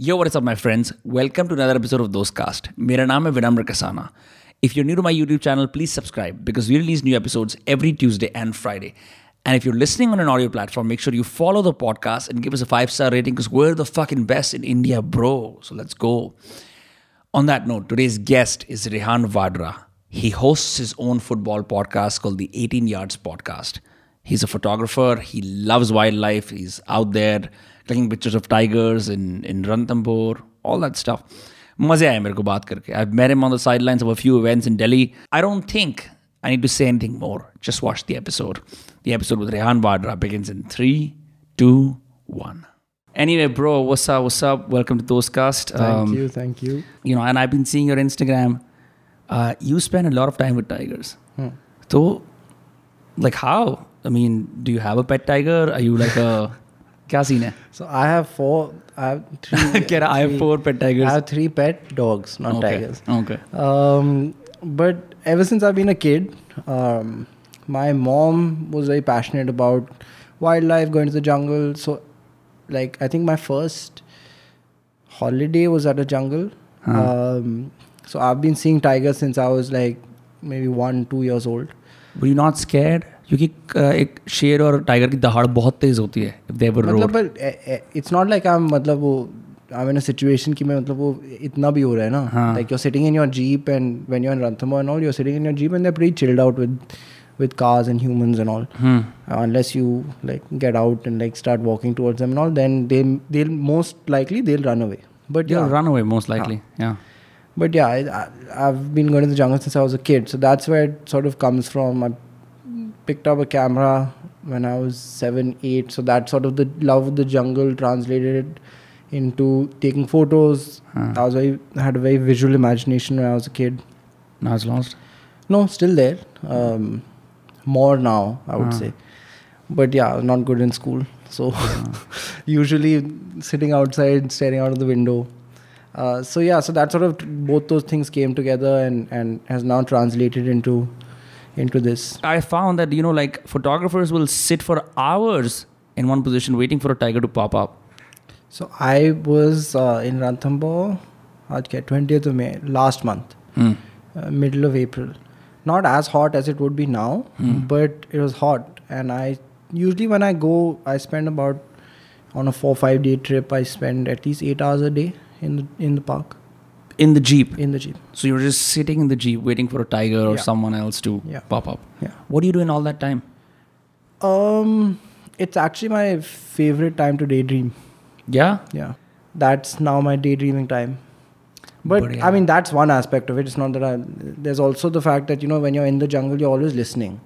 Yo, what is up, my friends? Welcome to another episode of Dostcast. मेरा नाम है विनम्र Kasana. If you're new to my YouTube channel, please subscribe because we release new episodes every Tuesday and Friday. And if you're listening on an audio platform, make sure you follow the podcast and give us a five star rating because we're the fucking best in India, bro. So let's go. On that note, today's guest is Rehan Vadra. He hosts his own football podcast called the 18 Yards Podcast. He's a photographer. He loves wildlife. He's out there Taking pictures of tigers in in Ranthambore, all that stuff. मजे आए मेरे को बात करके आई मेरे on the sidelines of a few events in Delhi I I need to say anything more. Just watch the episode. The episode with Rehan Vadra begins in 3, 2, 1. Anyway, bro, what's up? What's up? Welcome to Dostcast. Thank um, you. Thank you. You know, and I've been seeing your Instagram. Uh, you spend a lot of time with tigers. Hmm. So, like, how? I mean, do you have a pet tiger? Are you like a. क्या scene है So I have four. I have three. कह रहा I have three- four pet tigers. I have three pet dogs, not okay. tigers. Okay. Um, but ever since I've been a kid, um, my mom was very passionate about wildlife, going to the jungle. So, like, I think my first holiday was at a jungle. Um, so I've been seeing tigers since I was like maybe one, two years old. Were you not scared? क्योंकि एक शेर और tiger की दहाड़ बहुत तेज होती है it's not like I मतलब वो आई मीन सिचुएशन की मतलब वो इतना भी हो रहा है ना। Like you sitting in your jeep and when you are in Ranthambore and sitting in your jeep and they pretty chilled out with with cars and humans and all unless you like get out and like start walking towards them all then they most likely they run away but you run away most likely yeah but yeah I have been going to the jungle since I was a kid so that's where it sort of comes from picked up a camera when i was 7 8 so that sort of the love of the jungle translated into taking photos. Huh. i was very, had a very visual imagination when i was a kid. Now it's lost. no still there. Um, more now i would Huh. say. But yeah I was not good in school. So usually sitting outside staring out of the window. Uh, so yeah so that sort of both those things came together and and has now translated into into this? I found that, you know, like photographers will sit for hours in one position waiting for a tiger to pop up. So I was uh, in Ranthambore, okay, 20th of May, last month, mm. uh, middle of April. Not as hot as it would be now, mm. but it was hot. And I usually, when I go, I spend about on a four five day trip, I spend at least eight hours a day in the, in the park. In the jeep. in the jeep. So you're just sitting in the jeep waiting for a tiger or Yeah. someone else to Yeah. pop up. Yeah. What do you do in all that time? Um, it's actually my favorite time to daydream. Yeah. Yeah, that's now my daydreaming time. But But yeah. I mean, that's one aspect of it. It's not that I. There's also the fact that you know when you're in the jungle, you're always listening.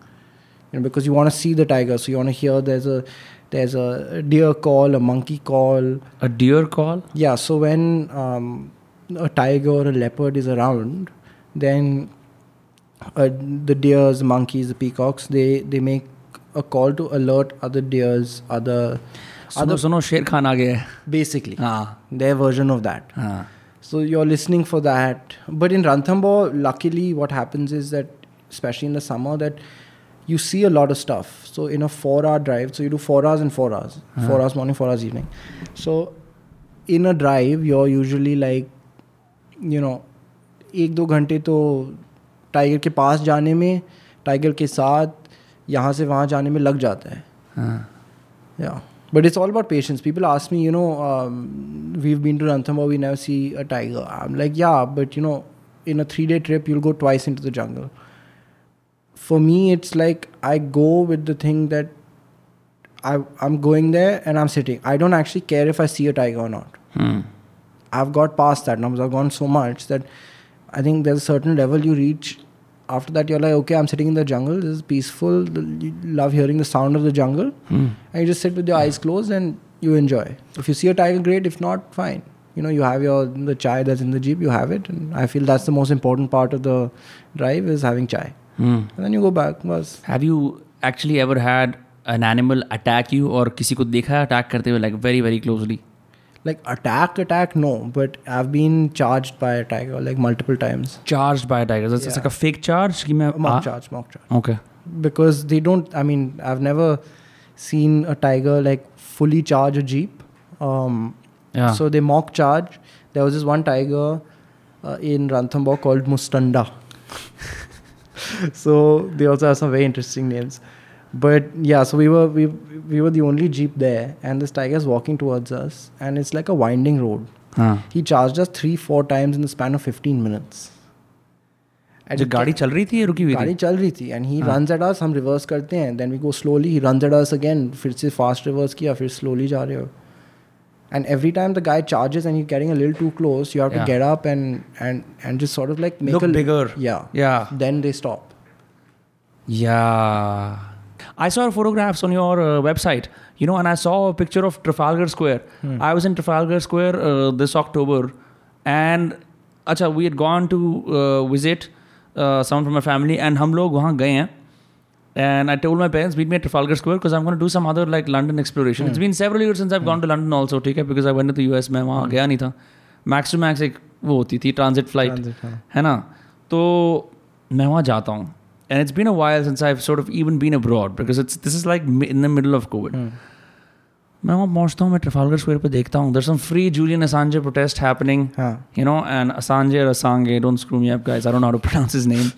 You know, because you want to see the tiger, so you want to hear. There's a there's a deer call, a monkey call. A deer call. Yeah. So when um, a tiger or a leopard is around, then uh, the deers, the monkeys, the peacocks, they they make a call to alert other deers, other. Suno, other, suno, Sher Khan aage. Basically, ah. their version of that. Ah. So you're listening for that. But in Ranthambore, luckily, what happens is that, especially in the summer, that you see a lot of stuff. So in a four-hour drive, so you do four hours and four hours, ah. four hours morning, four hours evening. So in a drive, you're usually like you know एक दो घंटे तो tiger के पास जाने में tiger के साथ यहाँ से वहाँ जाने में लग जाता है। Yeah but it's all about patience people ask me you know we been to Ranthambore we never see a tiger I am like yeah but you know in a three day trip you'll go twice into the jungle for me it's like I go with the thing that I I am going there and I am sitting I don't actually care if I see a tiger not I've got past that now because I've gone so much that I think there's a certain level you reach. After that, you're like, okay, I'm sitting in the jungle. This is peaceful. You love hearing the sound of the jungle. Hmm. And you just sit with your eyes closed and you enjoy. If you see a tiger, great. If not, fine. You know, you have your the chai that's in the jeep. You have it, and I feel that's the most important part of the drive is having chai. Hmm. And then you go back. Was Have you actually ever had an animal attack you or किसी को देखा है attack करते हुए like very very closely? like attack attack no. But i've been charged by a tiger like multiple times. Charged by a tiger. It's, yeah. like a fake charge? Mock ah. charge mock charge. Okay. Because they don't i mean i've never seen a tiger like fully charge a jeep. Um, yeah. so they mock charge. There was this one tiger uh, in ranthambore called mustanda. So they also have some very interesting names But yeah, so we were we we were the only jeep there, and this tiger is walking towards us, and it's like a winding road. हाँ He charged us three four times in the span of 15 minutes. And जो it गाड़ी चल रही थी या रुकी हुई गाड़ी थी चल रही थी and he runs at us हम रिवर्स करते हैं then we go slowly he runs at us again फिर से फास्ट रिवर्स किया फिर स्लोली जा रहे हो and every time the guy charges and you getting a little to close you have to Yeah. Get up and and and just sort of like make Look bigger. या Yeah. Then they stop Yeah. I saw photographs on your uh, website, you know, and I saw a picture of Trafalgar Square. Hmm. I was in Trafalgar Square uh, this October, and had gone to uh, visit uh, someone from my family, and हम लोग वहाँ गए हैं. And I told my parents, meet me at Trafalgar Square because I'm going to do some other like London exploration. It's been several years since I've gone to London also, ठीक है, because I went to the US, मैं वहाँ गया नहीं था. Max to max एक वो होती थी transit flight. Transit, हाँ. है ना तो मैं वहाँ जाता हूँ and it's been a while since I sort of even been abroad because it's this is like in the middle of Covid मैं वहाँ पहुँचता हूँ मैं ट्रफालगर स्क्वायर पे देखता हूँ there some free Julian Assange protest happening हाँ you know, and Assange or Assange, don't screw me up, guys. I don't know how to pronounce his name.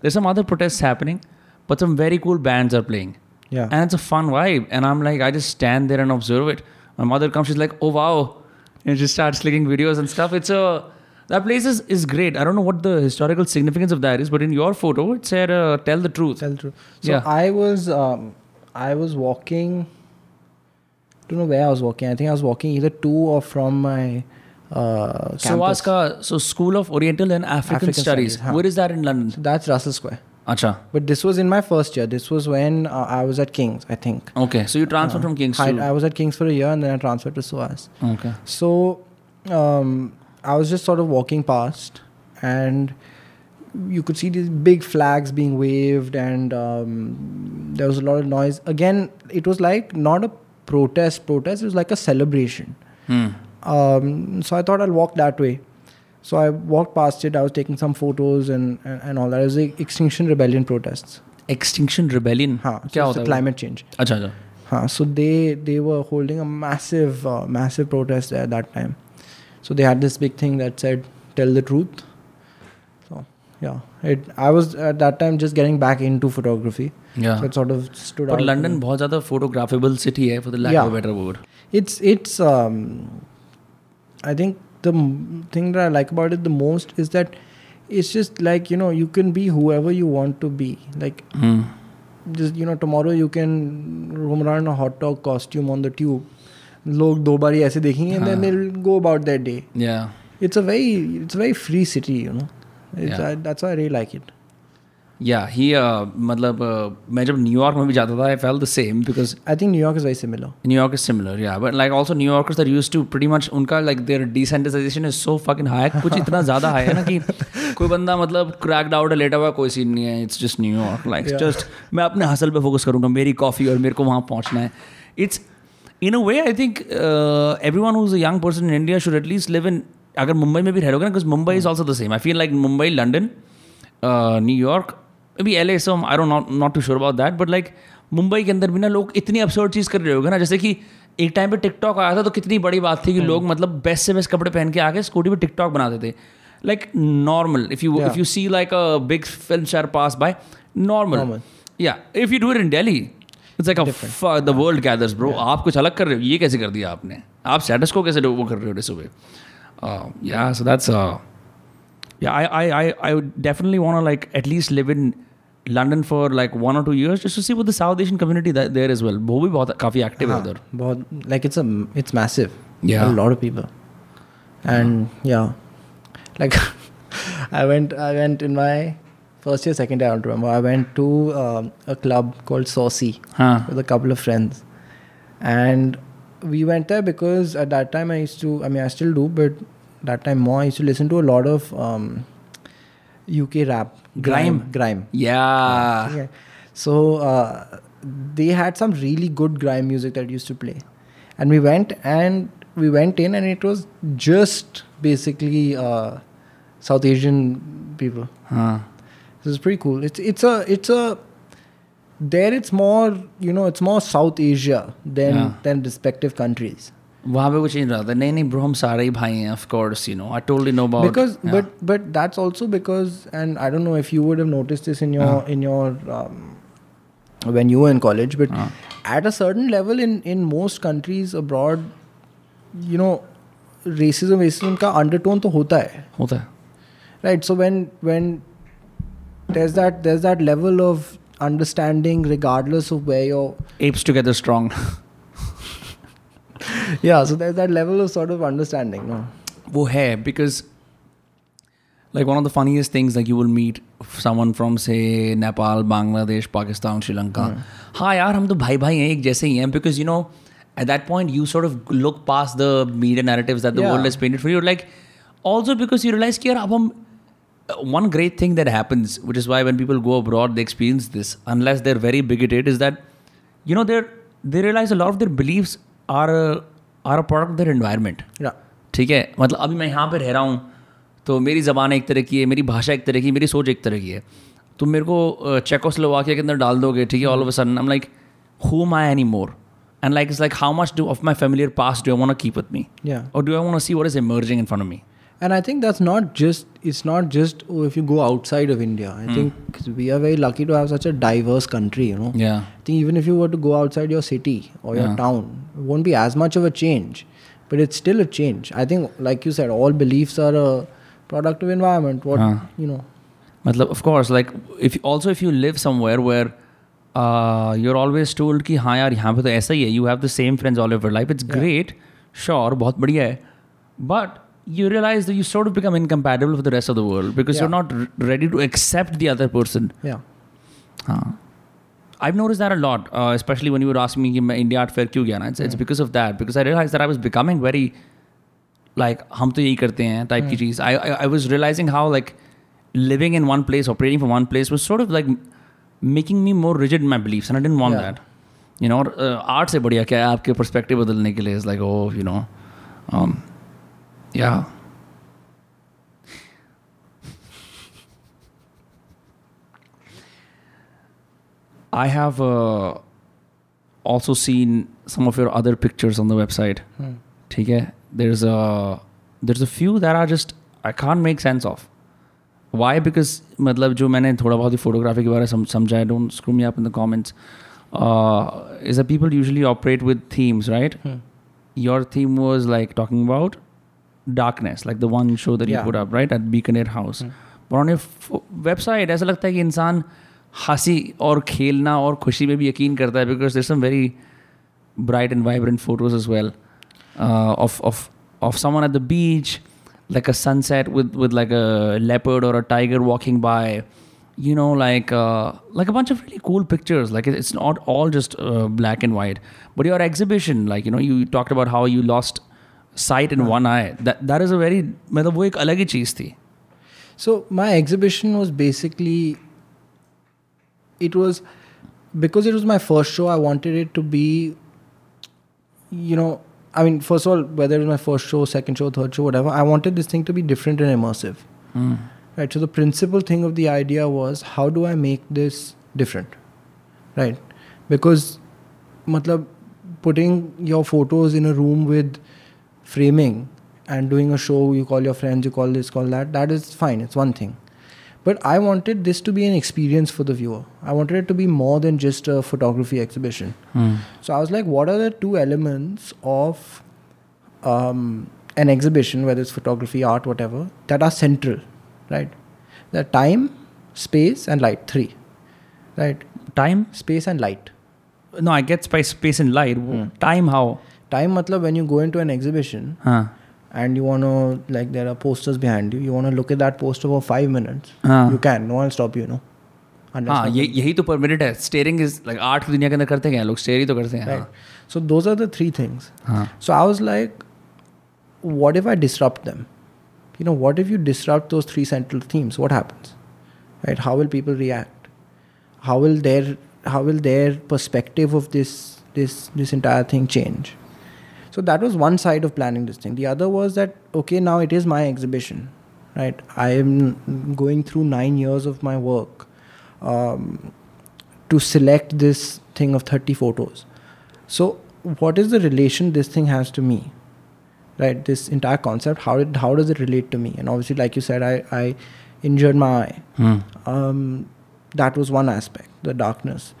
There's some other protests happening, but some very cool bands are playing. Yeah. And it's a fun vibe. And I'm like, I just stand there and observe it. My mother comes, she's like, oh, wow. And she starts clicking videos and stuff. It's a. that place is, is great. I don't know what the historical significance of that is, but in your photo, it said, uh, tell the truth. Tell the truth. So Yeah. I was um, I was walking. I Don't know where I was walking. I think I was walking either to or from my uh, So, campus. Aska, so School of Oriental and African, African Studies. Studies, huh. Where is that in London? So that's Russell Square. Acha. But this was in my first year. This was when uh, I was at King's, I think. Okay. So you transferred from King's I, to. I was at King's for a year and then I transferred to SOAS. okay. So um, I was just sort of walking past, and you could see these big flags being waved, and um, there was a lot of noise. Again, it was like not a protest, protest. It was like a celebration. Mm. Um, so I thought I'll walk that way. So I walked past it. I was taking some photos and, and, and all that. It was the Extinction Rebellion protests. Extinction Rebellion? Haan, so climate change. Achha, achha. Haan, so they, they were holding a massive, uh, massive protest there at that time. So they had this big thing that said "Tell the truth." So yeah, it. I was at that time just getting back into photography, Yeah. so it sort of stood But out. London बहुत ज़्यादा photographiable city है for the lack Yeah. of a better word. It's it's. Um, I think the m- thing that I like about it the most is that it's just like you know you can be whoever you want to be. Like Hmm. just you know tomorrow you can roam around in a hot dog costume on the tube लोग दो बार ही ऐसे देखेंगे and then they will go about that day yeah it's a very it's a very free city you know that's why I like it yeah ही मतलब uh, मैं जब New York में भी जाता था I felt the same because I think New York is very similar New York is similar yeah but like also New Yorkers are used to pretty much उनका like their decentralization is so fucking high कुछ इतना ज़्यादा high है ना कि कोई बंदा मतलब क्रैकड आउट लेटा हुआ कोई सीन नहीं है it's just New York like just मैं अपने हसल पे फोकस करूँगा मेरी कॉफ़ी और मेरे को वहाँ पहुँचना है. It's in a way I think everyone who's young person in India should at least live in अगर मुंबई में भी रह ना because Mumbai is also the same I feel like Mumbai London New York B L S I do not too sure about that but like Mumbai के अंदर भी ना लोग इतनी अपसोर्ड चीज़ कर रहे होगा ना जैसे कि एक टाइम पे टिकटॉक आया था तो कितनी बड़ी बात थी कि हम्म। लोग मतलब बेस्ट से बेस्ट कपड़े पहन के आके स्कूटी पे टिकटॉक बनाते थे। Like normal if you if you see like a big film share pass by normal yeah if you do it in Delhi it's like world gathers bro आप कुछ अलग कर रहे हो ये कैसे कर दिया आपने? आप स्टेटस को कैसे वो कर रहे हो सुबह yeah definitely want like at least live in London for like one or two years just see with South Asian community there is well वो भी बहुत काफ़ी एक्टिव है उधर बहुत like it's it's massive lot of people and yeah like I went I went in my first year second year I don't remember. I went to um, a club called Saucy हाँ with a couple of friends. And we went there because at that time I used to I mean I still do but that time more I used to listen to a lot of um, UK rap. Grime. grime. Yeah. Yeah. So uh, they had some really good grime music that used to play, and we went and we went in and it was just basically uh, South Asian people. हाँ This is pretty cool. It's it's a it's a there it's more you know it's more South Asia than Yeah. than respective countries. वहाँ पे कुछ नहीं रहा था नहीं नहीं bro हम सारे ही भाई हैं of course you know I totally know about because but but that's also because and i don't know if you would have noticed this in your in your um, when you were in college but at a certain level in in most countries abroad you know racism racism का undertone तो होता है होता है right so when when there's that there's that level of understanding regardless of where you're apes together strong yeah so there's that level of sort of understanding no वो है because like one of the funniest things like you will meet someone from say Nepal Bangladesh Pakistan Sri Lanka हाँ यार हम तो भाई भाई हैं एक जैसे ही हैं because you know at that point you sort of look past the media narratives that the Yeah. world has painted for you like also because you realize कि यार अब हम one great thing that happens which is why when people go abroad they experience this unless they're very bigoted is that you know they're they realize a lot of their beliefs are a, are a product of their environment yeah ठीक है मतलब अभी मैं यहाँ पे रह रहा हूँ तो मेरी ज़बान एक तरह की है मेरी भाषा एक तरह की है मेरी सोच एक तरह की है तुम मेरे को चेकोस्लोवाकिया के अंदर डाल दोगे ठीक है all of a sudden I am like who my any more and like it's like how much do of my familiar pass do I want keep with me yeah और do I want see what is emerging in front of me And I think that's not just, it's not just oh, if you go outside of India. I think we are very lucky to have such a diverse country, you know. yeah I think even if you were to go outside your city or your Yeah. town, it won't be as much of a change, but it's still a change. I think, like you said, all beliefs are a product of environment. What, Huh. you know. मतलब of course like if also if you live somewhere where uh, you're always told कि हाँ यार यहाँ पे तो ऐसा ही है you have the same friends all over life it's great sure बहुत बढ़िया है but you realize that you sort of become incompatible with the rest of the world because you're Yeah. not r- ready to accept the other person Yeah. हाँ I've noticed that a lot, uh, especially when you were asking me कि मैं India Art Fair क्यों गया ना it's, it's because of that because I realized that I was becoming very like हम तो यही करते हैं type की चीज़ I, I I was realizing how like living in one place operating from one place was sort of like making me more rigid in my beliefs and I didn't want Yeah. that you know और art से बढ़िया क्या है आपके perspective बदलने के लिए is like oh you know um, yeah I have uh, also seen some of your other pictures on the website. ठीक है there's a there's a few that are just I can't make sense of. Why? Because मतलब जो मैंने थोड़ा बहुत ही photography के बारे में सम- समझा है don't screw me up in the comments. Uh, is that people usually operate with themes, right? Your theme was like talking about darkness like the one show that you put up right at Beacon Bikaner house hmm. but on your website it's लगता है कि इंसान हंसी और or और खुशी में भी यकीन करता है because there some very bright and vibrant photos as well uh, of of of someone at the beach, like a sunset with with like a leopard or a tiger walking by. You know, like uh, like a bunch of really cool pictures. Like it's not all just uh, black and white. But your exhibition, like you know, you talked about how you lost sight in one eye. That that is a very मतलब वो एक अलग ही चीज़ थी. So my exhibition was basically it was because it was my first show I wanted it to be you know I mean first of all whether it was my first show second show third show whatever I wanted this thing to be different and immersive right so the principal thing of the idea was how do I make this different right because matlab putting your photos in a room with framing and doing a show you call your friends you call this call that that is fine it's one thing. But i wanted this to be an experience for the viewer. I wanted it to be more than just a photography exhibition. So i was like what are the two elements of um, an exhibition whether it's photography art whatever that are central right? The time space and light three right? Time? space and light. No, I get space, space and light. Time how? time matlab when you go into an exhibition Huh. and you want to like there are posters behind you you want to look at that poster for five minutes हाँ. you can no one will stop you no Unless हाँ something- ये यही तो permitted है steering is like art की दुनिया के अंदर करते क्या हैं लोग स्टेयर ही तो करते हैं right so those are the three things हाँ so i was like what if i disrupt them you know what if you disrupt those three central themes what happens right how will people react how will their how will their perspective of this this this entire thing change So that was one side of planning this thing. The other was that okay now it is my exhibition right? I am going through 9 years of my work um, to select this thing of 30 photos. So what is the relation this thing has to me right? This entire concept how it how does it relate to me? And obviously like you said i i injured my eye. Hmm. um, that was one aspect the darkness.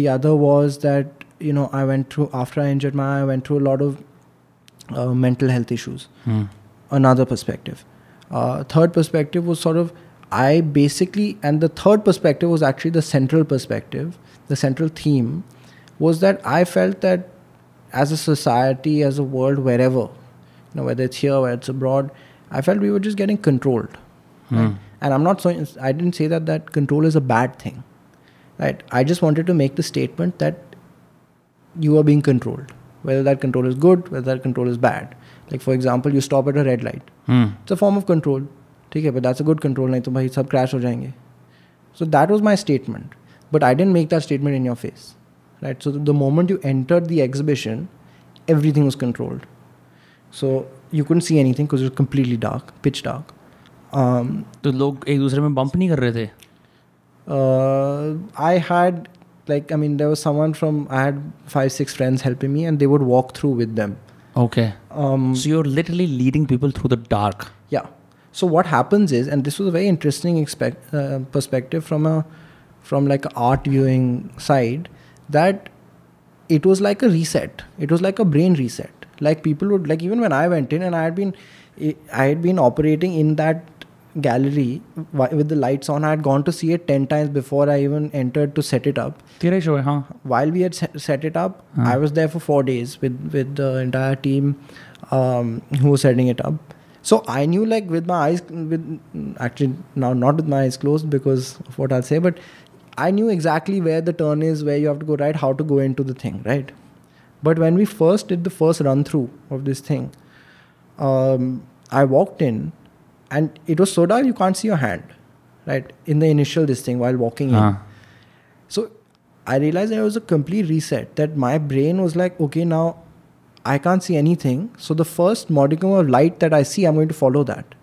The other was that you know i went through after i injured my eye i went through a lot of uh, mental health issues Hmm. another perspective uh, third perspective was sort of i basically and the third perspective was actually the central perspective the central theme was that i felt that as a society as a world wherever you know whether it's here whether it's abroad i felt we were just getting controlled right? and i'm not so i didn't say that that control is a bad thing right i just wanted to make the statement that you are being controlled whether that control is good whether that control is bad like for example you stop at a red light Hmm. it's a form of control ठीक है but that's a good control नहीं तो भाई सब crash हो जाएंगे so that was my statement but I didn't make that statement in your face right so the moment you entered the exhibition everything was controlled so you couldn't see anything because it was completely dark pitch dark um, तो लोग एक दूसरे में bump नहीं कर रहे थे uh, I had like I mean there was someone from I had five six friends helping me and they would walk through with them Okay. um, So you're literally leading people through the dark. Yeah. So what happens is, and this was a very interesting expect, uh, perspective from a from like art viewing side, that it was like a reset. It was like a brain reset. Like people would like even when I went in and I had been I had been operating in that gallery with the lights on. I had gone to see it 10 times before I even entered to set it up. Show. While we had set it up, uh-huh. I was there for four days with, with the entire team um, who was setting it up. So I knew, like, with my eyes, with actually now not with my eyes closed because of what I'll say, but I knew exactly where the turn is, where you have to go right, how to go into the thing, right? But when we first did the first run through of this thing, um, I walked in and it was so dark you can't see your hand, right? In the initial this thing while walking in. So I realized there was a complete reset that my brain was like, okay, now I can't see anything. So the first modicum of light that I see, I'm going to follow that.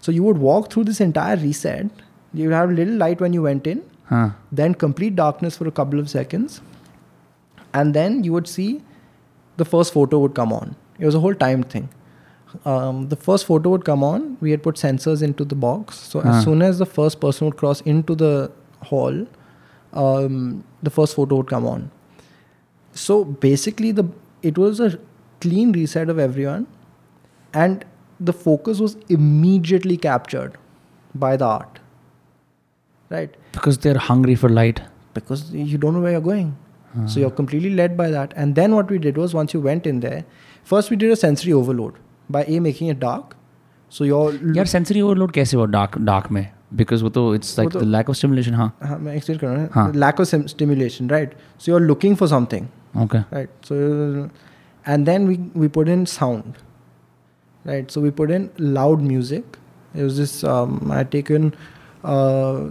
So you would walk through this entire reset. You would have a little light when you went in, हाँ then complete darkness for a couple of seconds. And then you would see the first photo would come on. It was a whole time thing. Um, the first photo would come on. We had put sensors into the box. So Ah. as soon as the first person would cross into the hall, um, the first photo would come on. So basically, the it was a clean reset of everyone, and the focus was immediately captured by the art. Right because they're hungry for light. because you don't know where you're going. So you're completely led by that. And then what we did was once you went in there, first we did a sensory overload by a making it dark. So you're यार sensory overload कैसे हुआ dark dark में because वो तो it's like the तो- lack of stimulation हाँ हाँ, मैं explain कर रहा हूँ हाँ. lack of stimulation, right? So you're looking for something, okay right? So and then we we put in sound, right? So we put in loud music. It was this um, I taken. Uh,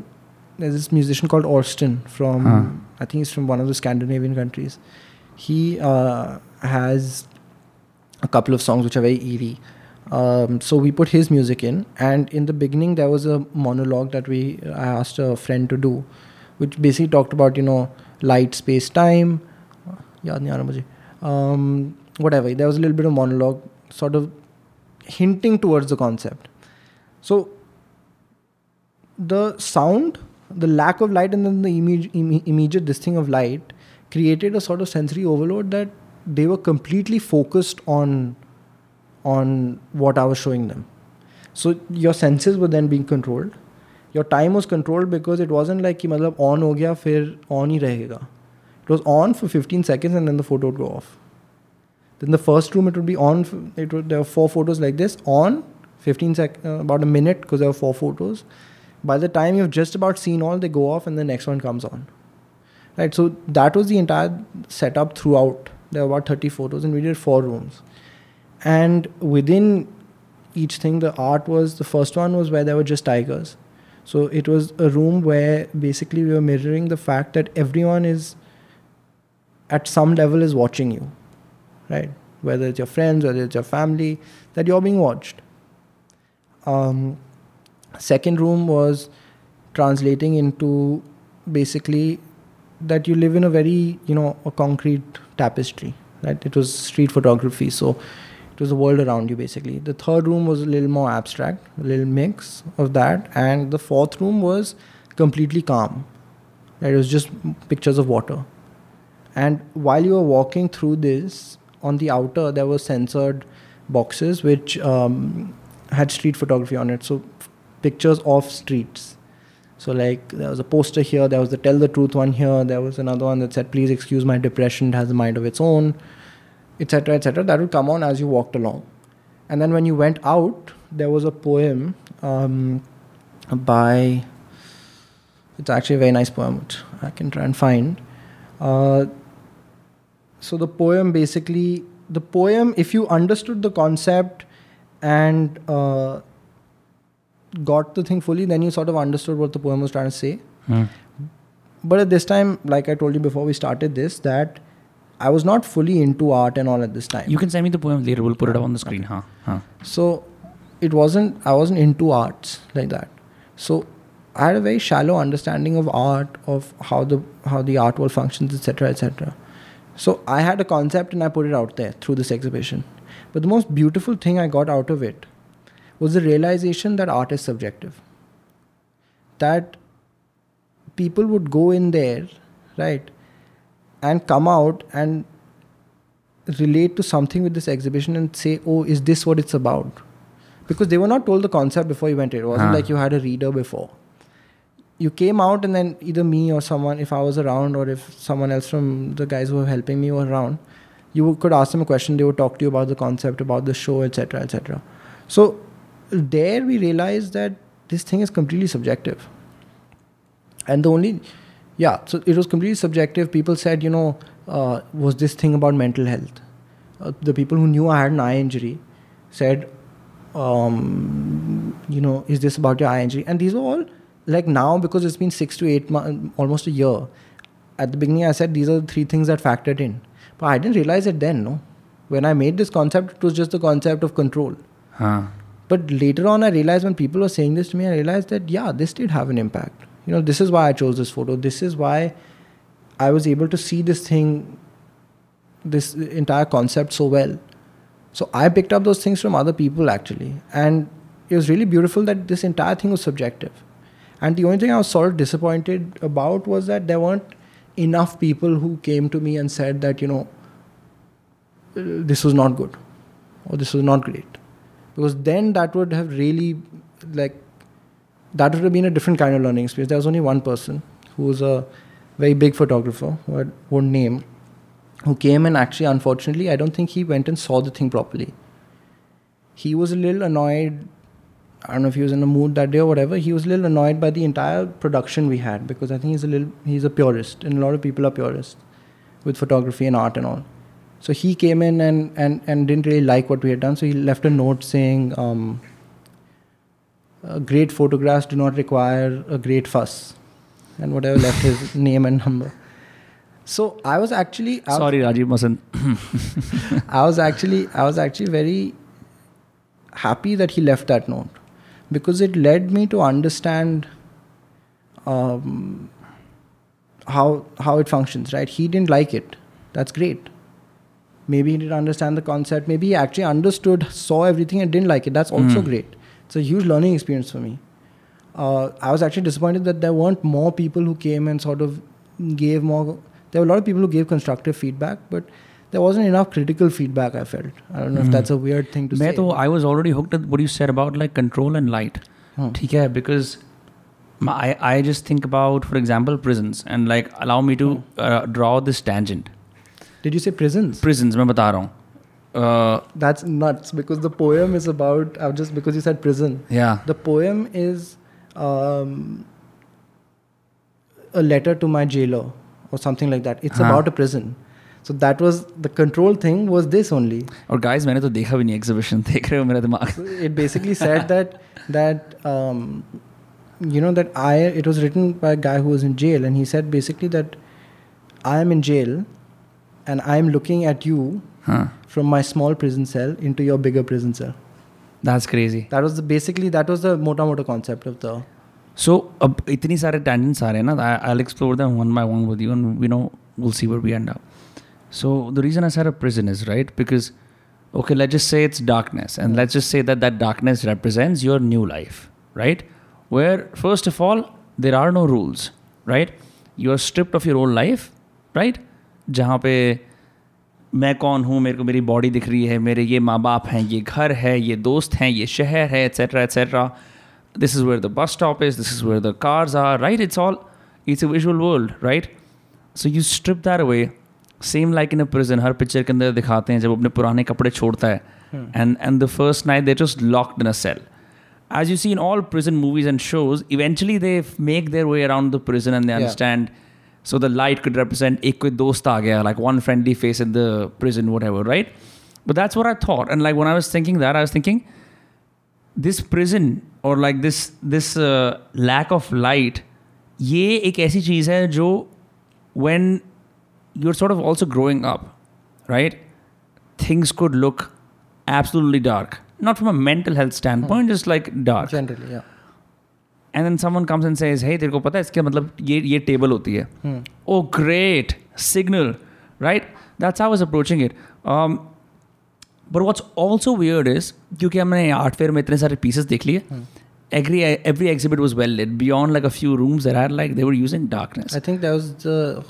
there's this musician called Orston from Huh. I think he's from one of the Scandinavian countries. He uh, has a couple of songs which are very eerie. Um, so we put his music in, and in the beginning there was a monologue that we I asked a friend to do, which basically talked about you know light, space, time. Um, whatever. There was a little bit of monologue, sort of hinting towards the concept. So the sound, the lack of light, and then the imme- imme- immediate this thing of light created a sort of sensory overload that they were completely focused on on what I was showing them. So your senses were then being controlled. Your time was controlled because it wasn't like ki matlab on ho gaya fir on hi. It was on for 15 seconds and then the photo would go off. Then the first room it would be on. It would, there were four photos like this on 15 sec uh, about a minute because there were four photos. By the time you've just about seen all, they go off and the next one comes on. Right. So that was the entire setup throughout there were about 30 photos and we did four rooms. And within each thing, the art was the first one was where there were just tigers. So it was a room where basically we were mirroring the fact that everyone is at some level is watching you, right? Whether it's your friends, whether it's your family, that you're being watched. Um, second room was translating into basically that you live in a very you know a concrete tapestry right? It was street photography so it was the world around you basically. The third room was a little more abstract a little mix of that and the fourth room was completely calm. Right? it was just pictures of water. And while you were walking through this on the outer there were censored boxes which um, had street photography on it. So pictures of streets so like there was a poster here there was the tell the truth one here there was another one that said please excuse my depression it has a mind of its own etc etc that would come on as you walked along. And then when you went out there was a poem um, by it's actually a very nice poem which i can try and find. Uh, so the poem basically the poem if you understood the concept and uh, got the thing fully then you sort of understood what the poem was trying to say Hmm. but at this time like i told you before we started this that i was not fully into art and all at this time You can send me the poem later. We'll put it up on the screen. Huh? Huh. so it wasn't i wasn't into arts like that so i had a very shallow understanding of art of how the how the art world functions etc etc so i had a concept and i put it out there through this exhibition but the most beautiful thing i got out of it was the realization that art is subjective that people would go in there right and come out and relate to something with this exhibition and say, oh, is this what it's about? Because they were not told the concept before you went in. It wasn't like you had a reader before. You came out and then either me or someone, if I was around or if someone else from the guys who were helping me were around, you could ask them a question. They would talk to you about the concept, about the show, etc., etc. So there we realized that this thing is completely subjective. And the only, yeah, so it was completely subjective. People said, you know, uh, was this thing about mental health? Uh, the people who knew I had an eye injury said, um, you know, is this about your eye injury? And these were all like now because it's been six to eight months, almost a year. At the beginning, I said these are the three things that factored in, but I didn't realize it then. No, when I made this concept, it was just the concept of control. Huh. But later on, I realized when people were saying this to me, I realized that yeah, this did have an impact. You know, this is why I chose this photo. This is why I was able to see this thing, this entire concept so well. So I picked up those things from other people actually, and it was really beautiful that this entire thing was subjective. And the only thing I was sort of disappointed about was that there weren't enough people who came to me and said that you know uh, this was not good or this was not great because then that would have really like that would have been a different kind of learning experience. There was only one person who was a very big photographer who I won't name who came and actually unfortunately i don't think he went and saw the thing properly. He was a little annoyed. I don't know if he was in a mood that day or whatever. He was a little annoyed by the entire production we had because i think he's a little he's a purist and a lot of people are purists with photography and art and all so he came in and, and, and didn't really like what we had done. So he left a note saying, um, uh, "Great photographs do not require a great fuss," and whatever left his name and number. So I was actually I was, Sorry, Rajiv mustn't. I was actually I was actually very happy that he left that note because it led me to understand um, how how it functions. Right? He didn't like it. That's great maybe he didn't understand the concept. Maybe he actually understood saw everything and didn't like it. That's also mm. great. It's a huge learning experience for me. Uh, i was actually disappointed that there weren't more people who came and sort of gave more there were a lot of people who gave constructive feedback but there wasn't enough critical feedback i felt. I don't know mm. if hmm. that's a weird thing to Main say. though i was already hooked at what you said about like control and light. Hmm. yeah because my, I, I just think about for example prisons and like allow me to hmm. uh, draw this tangent. Did you say prisons? Prisons मैं बता रहा हूँ. Uh, That's nuts because the poem is about. Uh, just because you said prison. yeah. The poem is um, a letter to my jailer or something like that. It's Huh. about a prison. So that was the control thing was this only. और guys मैंने तो देखा भी नहीं exhibition देख रहे हो मेरा दिमाग. So it basically said that that um, you know that I it was written by a guy who was in jail and he said basically that I am in jail and I'm looking at you huh. from my small prison cell into your bigger prison cell. That's crazy. That was the, basically that was the mota mota concept of the. So uh, itni sare tangents are na. I'll explore them one by one with you, and you know we'll see where we end up. So the reason I said a prison is right because okay, let's just say it's darkness, and let's just say that that darkness represents your new life, right? Where first of all there are no rules, right? You are stripped of your old life, right? जहाँ पे मैं कौन हूँ मेरे को मेरी body दिख रही है मेरे ये माँ बाप हैं ये घर है ये दोस्त हैं ये शहर है etcetera etcetera this is where the bus stop is this is where the cars are right it's all it's a visual world right so you strip that away same like in a prison her picture के अंदर दिखाते हैं जब अपने पुराने कपड़े छोड़ता है। And and the first night they just locked in a cell as you see in all prison movies and shows eventually they make their way around the the prison and they Yeah. understand. So the light could represent ek koi dost aa gaya, like one friendly face in the prison, whatever, right? But that's what I thought. And like when I was thinking that, I was thinking this prison or like this this uh, lack of light, ये एक ऐसी चीज़ है जो when you're sort of also growing up, right? Things could look absolutely dark. Not from a mental health standpoint, just like dark. Generally, yeah. and and someone comes and says hey तेरे को पता है इसके मतलब ये ये table होती है. ओ great signal right that's I was approaching it but what's also weird is क्योंकि हमने आर्ट फेयर में इतने सारे पीसेस देख लिए agree every exhibit was well let beyond like a few rooms there had like there use in darkness I think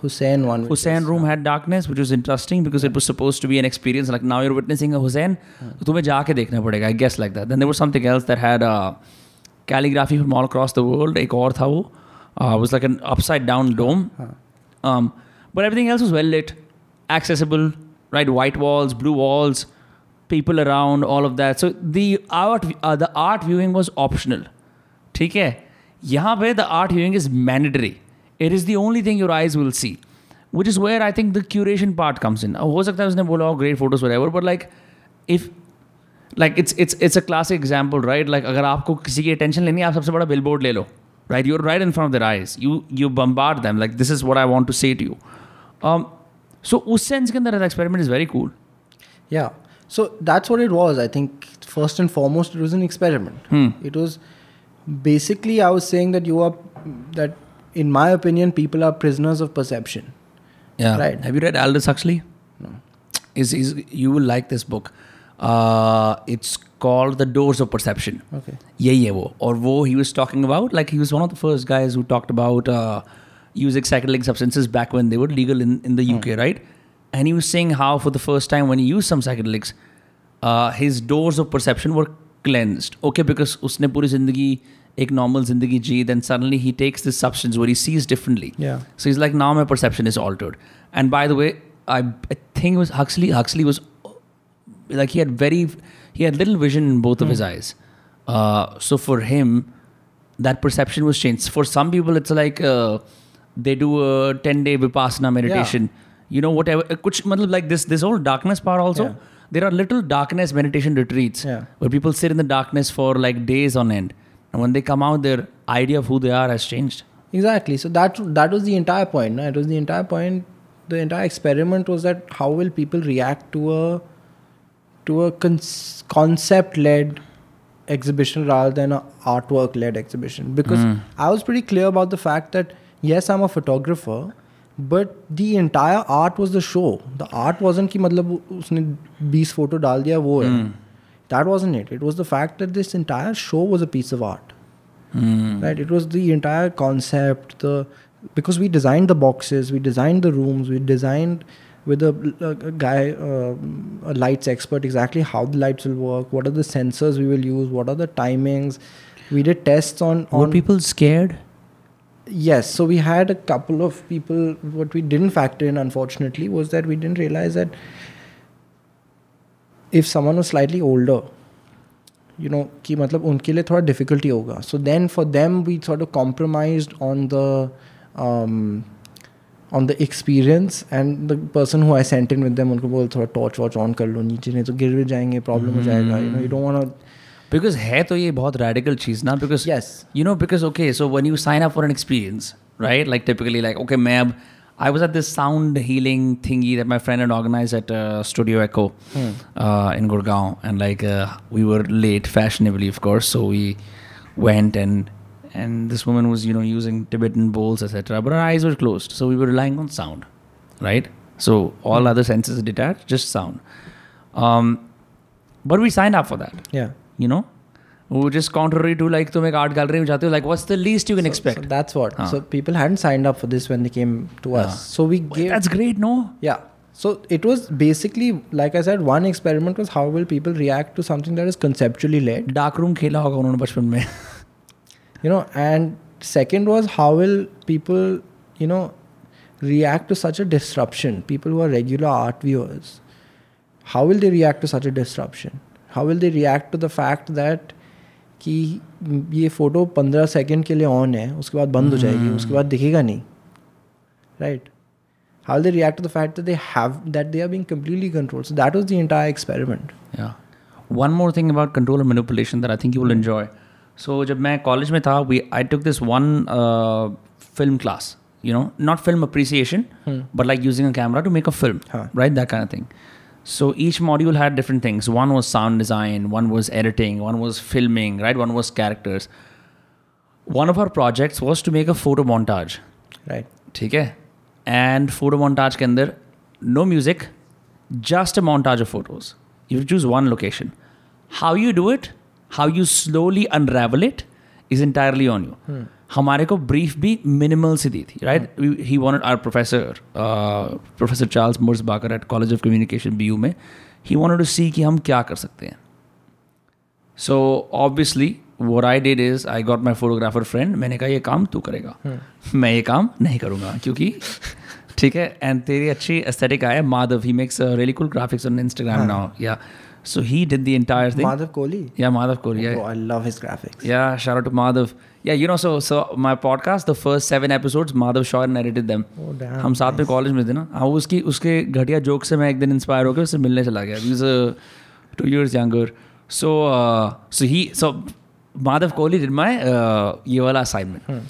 Hussain one Hussain room had darkness which is interesting because it was suppose to be an experience like now you're witnessing Hussain तुम्हें जाके देखना पड़ेगा I guess like that then there something else that had calligraphy from all across the world एक और था वो was like an upside down dome but everything else well lit accessible right white walls blue walls people around all of that so there the art viewing was optional ठीक है? यहाँ पे the art viewing is mandatory it is the only thing your eyes will see which is where I think the curation part comes in हो सकता है उसने बोला great photos whatever but like if like it's it's it's a classic example right like अगर आपको किसी की attention लेनी है आप सबसे बड़ा बिल बोर्ड ले लो right your right in front of their eyes you you bombard them like this is what I want to say to you so उस सेंस के अंदर experiment is very cool Yeah. So that's what it was. I think first and foremost, it was an experiment. It was basically I was saying that you are that in my opinion, people are prisoners of perception. Yeah. Right. Have you read Aldous Huxley? No. Is is you will like this book. Uh, it's called The Doors of Perception. Okay. यही है वो और वो he was talking about like he was one of the first guys who talked about uh, using psychedelic substances back when they were legal in, in the UK right and he was saying how for the first time when he used some psychedelics uh, his doors of perception were cleansed okay because उसने पूरी जिंदगी एक normal जिंदगी जी then suddenly he takes this substance where he sees differently Yeah. so he's like now my perception is altered and by the way I, I think it was Huxley Huxley was like he had very he had little vision in both of his eyes uh, so for him that perception was changed for some people it's like uh, they do a 10 day vipassana meditation you know whatever uh, kuch, matlab, like this this whole darkness part also Yeah. there are little darkness meditation retreats Yeah. where people sit in the darkness for like days on end and when they come out their idea of who they are has changed Exactly. So that that was the entire point. No? It was the entire point. The entire experiment was that how will people react to a to a con- concept-led exhibition rather than a artwork-led exhibition? Because I was pretty clear about the fact that yes, I'm a photographer, but the entire art was the show. The art wasn't कि मतलब उसने 20 photo डाल दिया वो है. That wasn't it. It was the fact that this entire show was a piece of art right it was the entire concept the because we designed the boxes we designed the rooms we designed with a, a, a guy uh, a lights expert exactly how the lights will work what are the sensors we will use what are the timings we did tests on, were on people scared yes so we had a couple of people what we didn't factor in unfortunately was that we didn't realize that if someone was slightly older you know कि मतलब उनके लिए थोड़ा difficulty होगा so then for them we sort of compromised on the on the experience and the person who I sent in with them उनको बोल थोड़ा torch watch on कर लो नीचे नहीं तो गिर भी जाएँगे प्रॉब्लम हो जाएगा you know you don't want because है तो ये बहुत radical चीज़ ना because Yes. you know because okay so when you sign up for an experience right like typically like okay मैं अब I was at this sound healing thingy that my friend had organized at uh, Studio Echo uh, in Gurgaon and like uh, we were late fashionably of course so we went and and this woman was you know using Tibetan bowls etc but her eyes were closed so we were relying on sound right So all other senses are detached, just sound. Um, but we signed up for that. Yeah. You know, which is contrary to like तुम एक art gallery में जाते हो like what's the least you can expect? So that's what. Huh. So people hadn't signed up for this when they came to us. So we gave. That's great, no? Yeah. So it was basically, like I said, one experiment was how will people react to something that is conceptually led, dark room खेला होगा उन्होंने बचपन में you know, and second was how will people, you know, react to such a disruption? People who are regular art viewers, how will they react to such a disruption? How will they react to the fact that कि ये photo पंद्रह second के लिए on है उसके बाद बंद हो जाएगी उसके बाद दिखेगा नहीं right how will they react to the fact that they have that they are being completely controlled so that was the entire experiment Yeah. One more thing about control and manipulation that I think you will enjoy. So जब मैं college में था, we I took this one uh, film class. You know, not film appreciation, but like using a camera to make a film, Huh. right? That kind of thing. So each module had different things. One was sound design, one was editing, one was filming, right? One was characters. One of our projects was to make a photo montage. right ठीक है and photo montage के अंदर no music just a montage of photos you choose one location how you do it how you slowly unravel it is entirely on you हमारे को brief भी minimal से दी थी right he wanted our professor professor Charles Murs Baker at College of Communication B U में he want to सी कि हम क्या कर सकते हैं. So obviously what I did is I got my photographer friend मैंने कहा ये काम तू करेगा. Hmm. मैं ये काम नहीं करूँगा क्योंकि ठीक है एंड तेरी अच्छी एस्थेटिक आया Madhav he makes really cool graphics on Instagram now yeah so he did the entire thing madhav kohli? Yeah Madhav Kohli oh, i love his graphics. Yeah shout out to madhav. Yeah you know so so my podcast the first seven episodes madhav shaw edited them. Oh damn हम साथ में college में थे ना। हाँ उसकी उसके घटिया जोक से मैं एक दिन इंस्पायर होकर उससे मिलने चला गया। Is two years younger so so he so Madhav Kohli did my ये वाला असाइनमेंट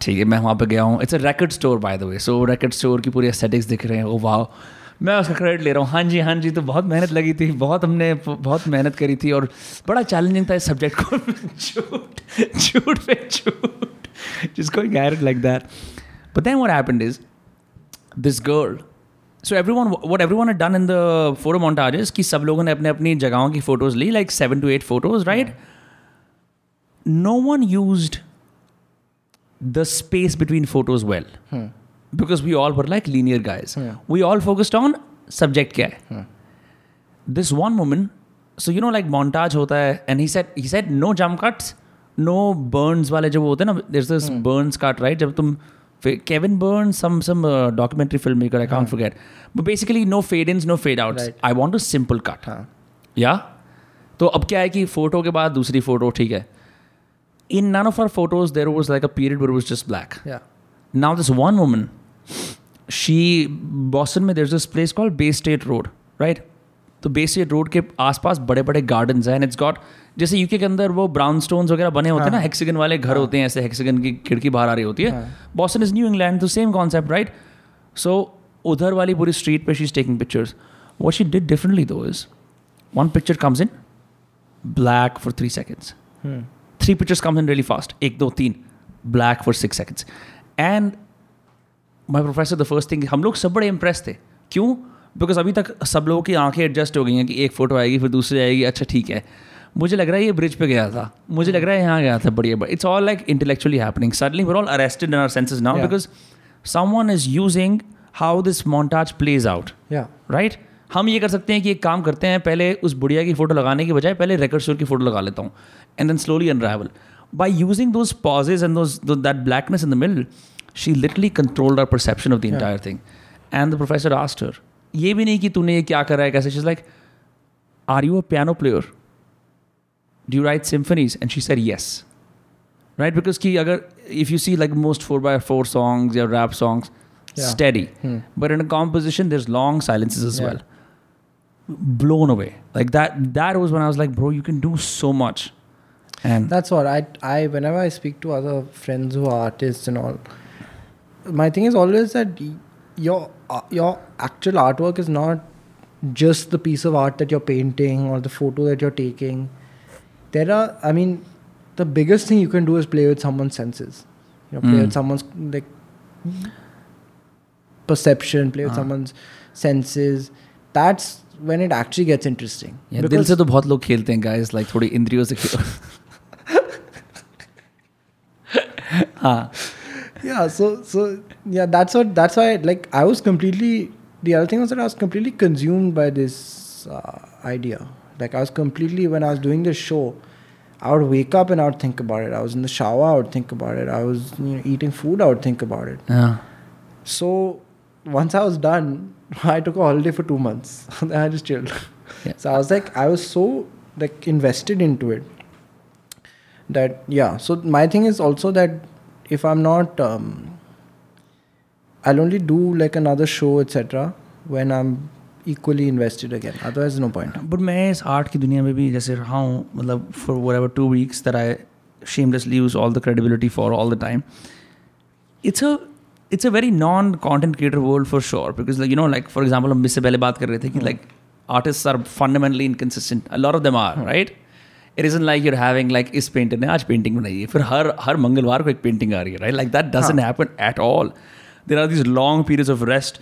ठीक है मैं वहाँ पे गया हूँ। It's a record store by the way so record store की पूरी एस्थेटिक्स दिख रहे हैं। ओ वाह मैं उसका क्रेडिट ले रहा हूँ। हाँ जी हाँ जी तो बहुत मेहनत लगी थी बहुत हमने बहुत मेहनत करी थी और बड़ा चैलेंजिंग था इस सब्जेक्ट को। झूठ झूठ पे झूठ जिसको गैर like that but then what happened is this girl so everyone what everyone done in the photo montages कि सब लोगों ने अपने अपनी जगहों की photos Lee like seven two eight photos right no one use the space between photos well. Because we all were like linear guys we all focused on subject क्या है this one women so you know like montage होता है and he set he set no jump cuts no Burns वाले जब होते हैं ना this is Burns cut right जब तुम Kevin Burn some some documentary film maker I can't forget but basically no fade in no fade out I want to simple cut या तो अब क्या है कि फ़ोटो के बाद दूसरी फ़ोटो ठीक है? In none of our photos there was like a period where was just black now this one woman she Boston में there this place call Bay State Road right तो बे स्टेट रोड के आसपास बड़े बड़े gardens हैं it's got जैसे UK के अंदर वो ब्राउन स्टोन्स वगैरह बने होते हैं ना हेक्सिगन वाले घर होते हैं ऐसे हेक्सिगन की खिड़की बाहर आ रही होती है। बॉस्टन इज़ न्यू इंग्लैंड तो सेम कॉन्सेप्ट राइट सो उधर वाली पूरी स्ट्रीट पे she is taking pictures what she did differently though is one picture comes in black for three seconds. Three pictures comes in really fast. एक दो तीन black for six seconds. And my professor the first thing हम लोग सब बड़े Impress थे। क्यों? Because अभी तक सब लोगों की आँखें एडजस्ट हो गई हैं कि एक फ़ोटो आएगी फिर दूसरी आएगी अच्छा ठीक है। मुझे लग रहा है ये ब्रिज पे गया था। मुझे लग रहा है यहाँ गया था बढ़िया but it's all like intellectually happening suddenly we're all arrested in our senses now because because someone is using how this montage plays out. Yeah. Right हम ये कर सकते हैं कि एक काम करते हैं पहले उस बुढ़िया की फ़ोटो लगाने की बजाय पहले रेकर्ड स्टोर की फ़ोटो लगा लेता हूँ। And then slowly unravel by using those pauses and those that blackness in the middle she literally controlled our perception of the entire thing and the professor asked her ये भी नहीं कि तूने ये क्या करा है कैसे she's like are you a piano player do you right symphonies and she sir yes right because कि अगर if you see like most four by four songs या rap songs Yeah. steady but in a composition there's long silences as Yeah. well blown away like that that was when i was like bro you can do so much and That's what I I whenever I speak to other friends who are artists and all, my thing is always that y- your uh, your actual artwork is not just the piece of art that you're painting or the photo that you're taking. There are I mean, the biggest thing you can do is play with someone's senses. You know, play Mm. with someone's like perception, play with हाँ. someone's senses. That's when it actually gets interesting. Yeah, दिल से तो बहुत लोग खेलते हैं guys like थोड़ी इंद्रियों से खेलो हाँ yeah so so yeah that's what that's why like i was completely the other thing was that i was completely consumed by this uh, idea. Like i was completely when i was doing the show i would wake up and i would think about it. I was in the shower i would think about it. I was you know, eating food i would think about it. Yeah. so once i was done i took a holiday for two months. Then i just chilled. Yeah. so i was like i was so like invested into it that yeah. So my thing is also that if i'm not um, i'll only do like another show etc when i'm equally invested again otherwise no point but मैं इस art की दुनिया में भी जैसे रहा हूँ मतलब for were ever two weeks that I shamelessly use all the credibility for all the time it's a it's a very non content creator world for sure because like you know like for example हम इससे पहले बात कर रहे थे कि like artists are fundamentally inconsistent a lot of them are right it isn't like you're having like इस painter ने आज पेंटिंग बनाई है फिर हर हर मंगलवार को एक पेंटिंग आ रही है right like that doesn't happen at all there are these long periods of rest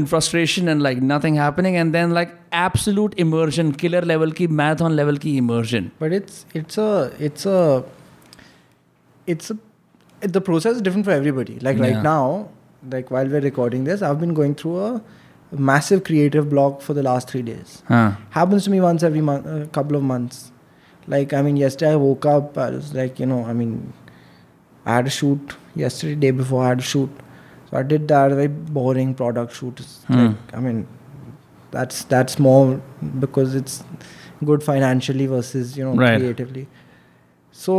in frustration and like nothing happening and then like absolute immersion killer level की marathon level की immersion but it's it's a it's a it's a it, the process is different for everybody like Yeah. right now like while we're recording this i've been going through a massive creative block for the last three days हाँ happens to me once every month a couple of months like i mean yesterday i woke up i was like you know i mean i had a shoot yesterday day before i had a shoot so i did that very boring product shoot It's Hmm. like i mean that's that's more because it's good financially versus you know Right. creatively so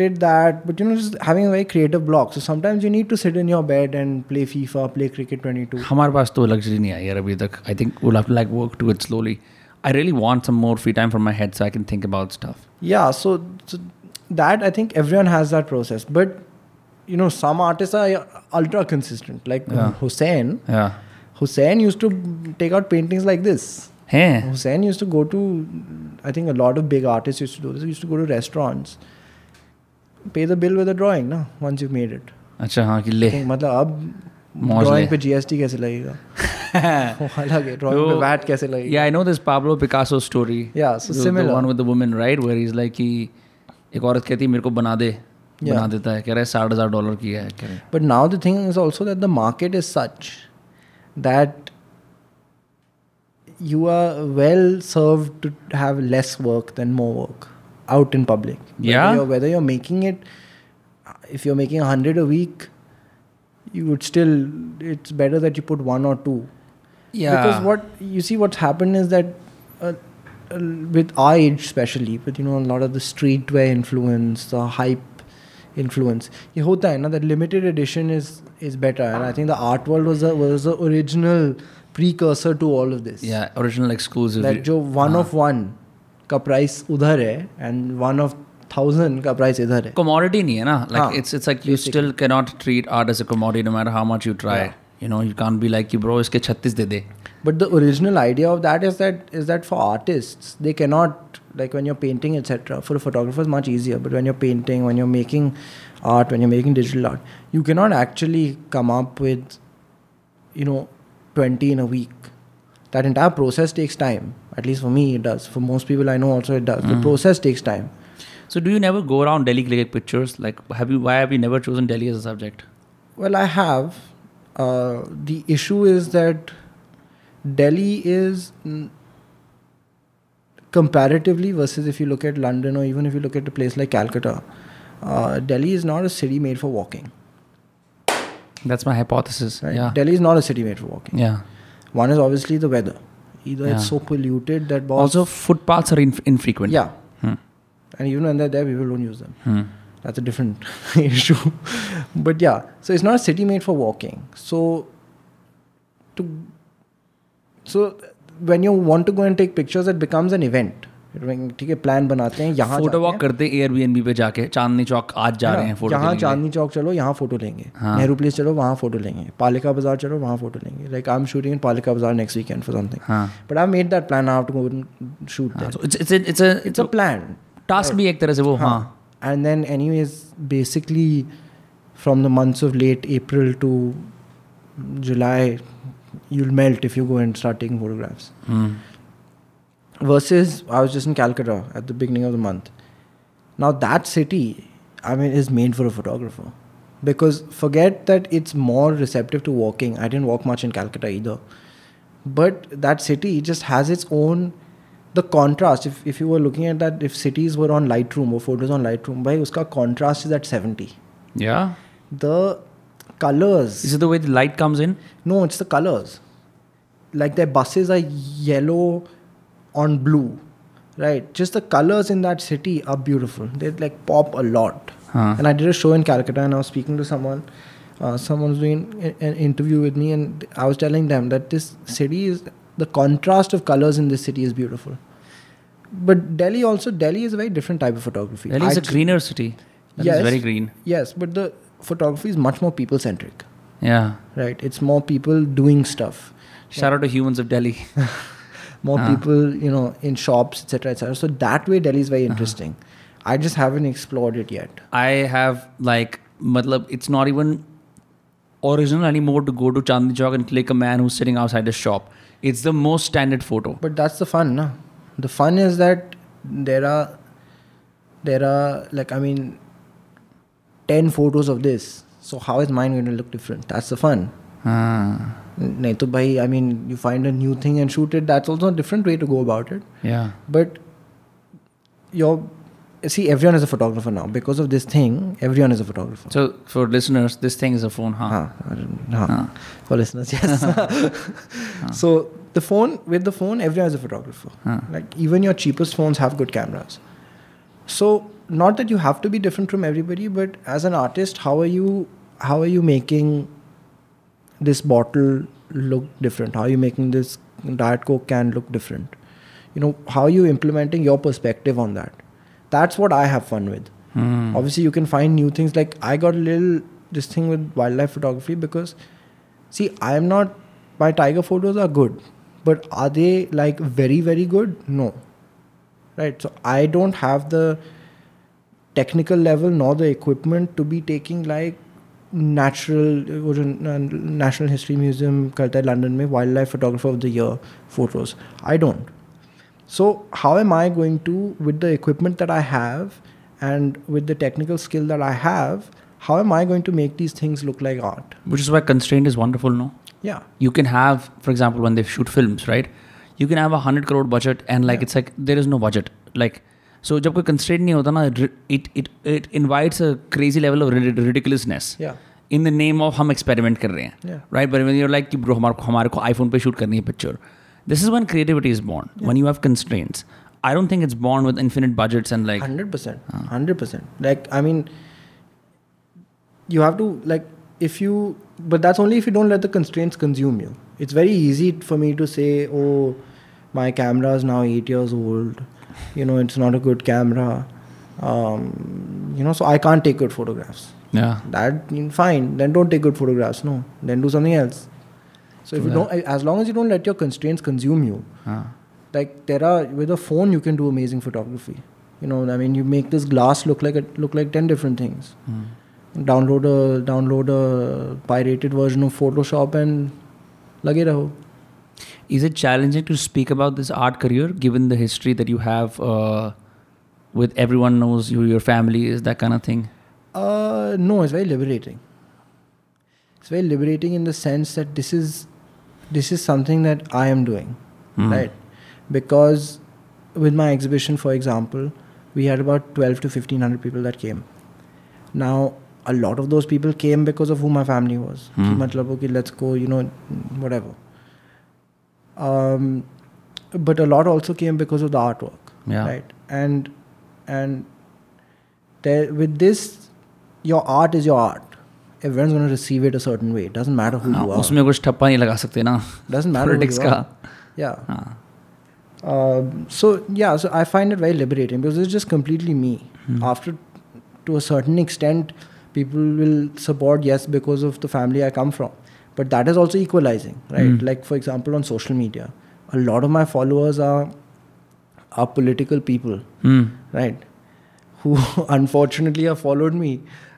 did that but you know just having a very creative block so sometimes you need to sit in your bed and play fifa play cricket 22 हमारे पास तो luxury नहीं आई यार अभी तक I think we'll have to like work to it slowly I really want some more free time from my head so I can think about stuff yeah so, so that i think everyone has that process but you know some artists are ultra consistent like Yeah. hussein yeah hussein used to take out paintings like this हैं hussein used to go to i think a lot of big artists used to do this used to go to restaurants pay the bill with a drawing no once you've made it अच्छा हाँ कि ले think, मतलब अब मौज drawing पे GST कैसे लगेगा? अलग है ड्राइंग पे वैट कैसे लगेगा? Yeah I know this Pablo Picasso story yeah similar one with the woman right where is like कि एक औरत कहती मेरे को बना दे yeah. बना देता है। कह रहा है साठ हज़ार डॉलर की है। But now the thing is also that the market is such that you are well serve to have less work than more work out in public yeah whether you are making it if you are making hundred a week you would still. It's better that you put one or two. Because what you see, what's happened is that. Uh, uh, with our age especially but you know a lot of the streetwear influence the hype influence ये होता है ना that limited edition is is better and I think the art world was the was the original precursor to all of this yeah original exclusive that जो one हाँ. of one का price उधर है and one of thousand का price इधर है commodity नहीं है ना like हाँ, it's it's like you still cannot treat art as a commodity no matter how much you try Yeah. you know you can't be like कि bro इसके 36 दे दे But the original idea of that is that is that for artists they cannot like when you're painting etc. For a photographer it's much easier, but when you're painting, when you're making art, when you're making digital art, you cannot actually come up with you know 20 in a week. That entire process takes time. At least for me, it does. For most people I know also it does. The process takes time. so do you never go around Delhi clicking pictures like have you why have you never chosen Delhi as a subject Well, I have. Uh, the issue is that Delhi is mm, comparatively versus if you look at London or even if you look at a place like Calcutta, uh, Delhi is not a city made for walking. that's my hypothesis Right? yeah Delhi is not a city made for walking. yeah One is obviously the weather. Either Yeah. it's so polluted that boss, also footpaths are inf- infrequent yeah, Hmm and even when they're there, people don't use them. Hmm. That's a different issue. but yeah, so it's not a city made for walking. So to so when you want to go and take pictures, it becomes an event. ठीक है plan बनाते हैं यहाँ photo जाते walk हैं, करते Airbnb पे जाके चांदनी चौक आज जा है रहे ना? हैं फोटो यहाँ के लिए। चांदनी चौक चलो यहाँ फोटो लेंगे हाँ। नेहरू प्लेस चलो वहाँ फोटो लेंगे पालिका बाजार चलो वहाँ फोटो लेंगे like I am shooting in Palika Bazaar next weekend for something हाँ but I made that plan I have to go shoot हाँ, that so it's it's a it's a it's a plan task भी एक तरह से वो हाँ and then anyways basically from the months of late april to July, you'll melt if you go and start taking photographs. Mm. Versus, I was just in Calcutta at the beginning of the month. Now that city, I mean, is made for a photographer. Because forget that it's more receptive to walking. I didn't walk much in Calcutta either. But that city just has its own the contrast. If if you were looking at that, if cities were on Lightroom or photos on Lightroom, by uska contrast is at 70. Yeah. The colors. Is it the way the light comes in? No, it's the colors. Like their buses are yellow on blue, right? Just the colors in that city are beautiful. They like pop a lot. Huh. And I did a show in Calcutta, and I was speaking to someone. Uh, someone was doing an interview with me, and I was telling them that this city is the contrast of colors in this city is beautiful. But Delhi also, Delhi is a very different type of photography. Delhi is a greener city. Delhi Yes. is very green. Yes, but the photography is much more people centric, Yeah. right? It's more people doing stuff. Shout out to humans of Delhi. more Ah. people you know in shops etc etc so that way delhi is very Uh-huh. interesting i just haven't explored it yet I have like, matlab, it's not even original anymore to go to Chandni Chowk and click a man who's sitting outside a shop. It's the most standard photo. but that's the fun no? the fun is that there are there are like i mean 10 photos of this so how is mine going to look different that's the fun Ah, nahi to bhai i mean you find a new thing and shoot it that's also a different way to go about it yeah. but you're see everyone is a photographer now because of this thing everyone is a photographer So for listeners, this thing is a phone, huh? Huh, huh. Huh. For listeners, yes. so the phone, with the phone, everyone is a photographer. Like even your cheapest phones have good cameras. So not that you have to be different from everybody, but as an artist, how are you? How are you making this bottle look different? How are you making this diet coke can look different? You know, how are you implementing your perspective on that? That's what I have fun with Hmm. obviously you can find new things like i got a little this thing with wildlife photography because see i am not my tiger photos are good but are they like very very good no right so i don't have the technical level nor the equipment to be taking like natural वो जो national history museum करता है London में wildlife photographer of the year photos i don't so how am i going to with the equipment that i have and with the technical skill that i have how am i going to make these things look like art Which is why constraint is wonderful, no? yeah You can have, for example, when they shoot films, right? You can have a hundred crore budget and like Yeah. it's like there is no budget. Like so जब कोई constraint नहीं होता ना it it it invites a crazy level of rid- ridiculousness. yeah in the name of हम experiment कर रहे हैं Yeah. right but when you're like कि bro हमारे को हमारे को iPhone पे shoot करनी है picture this is when creativity is born when you have constraints. I don't think it's born with infinite budgets and like 100% 100% like i mean you have to like if you but that's only if you don't let the constraints consume you. It's very easy for me to say oh my camera is now 8 years old. You know it's not a good camera. Um, you know so i can't take good photographs. Yeah. That fine. Then don't take good photographs no. Then do something else so if you don't as long as you don't let your constraints consume you Ah. like there are with a phone you can do amazing photography. You know i mean you make this glass look like a, look like 10 different things. Hmm. download a download a pirated version of photoshop and lage raho. Is it challenging to speak about this art career given the history that you have uh, with everyone knows who your family is that kind of thing? Uh no it's very liberating. It's very liberating in the sense that this is this is something that I am doing, mm. right? Because with my exhibition, for example, we had about 12 to 1500 people that came. Now, a lot of those people came because of who my family was. Mm. Okay, let's go, you know, whatever. Um, but a lot also came because of the artwork, yeah. right? And and there, with this, your art is your art everyone's going to receive it a certain way it doesn't matter who हाँ, you are उसमें कुछ ठप्पा नहीं लगा सकते ना doesn't matter politics who you का are. yeah हाँ um, so yeah so i find it very liberating because it's just completely me Hmm. after to a certain extent people will support yes because of the family i come from but that is also equalizing right Hmm. like for example on social media a lot of my followers are are political people Hmm. right who unfortunately have followed me.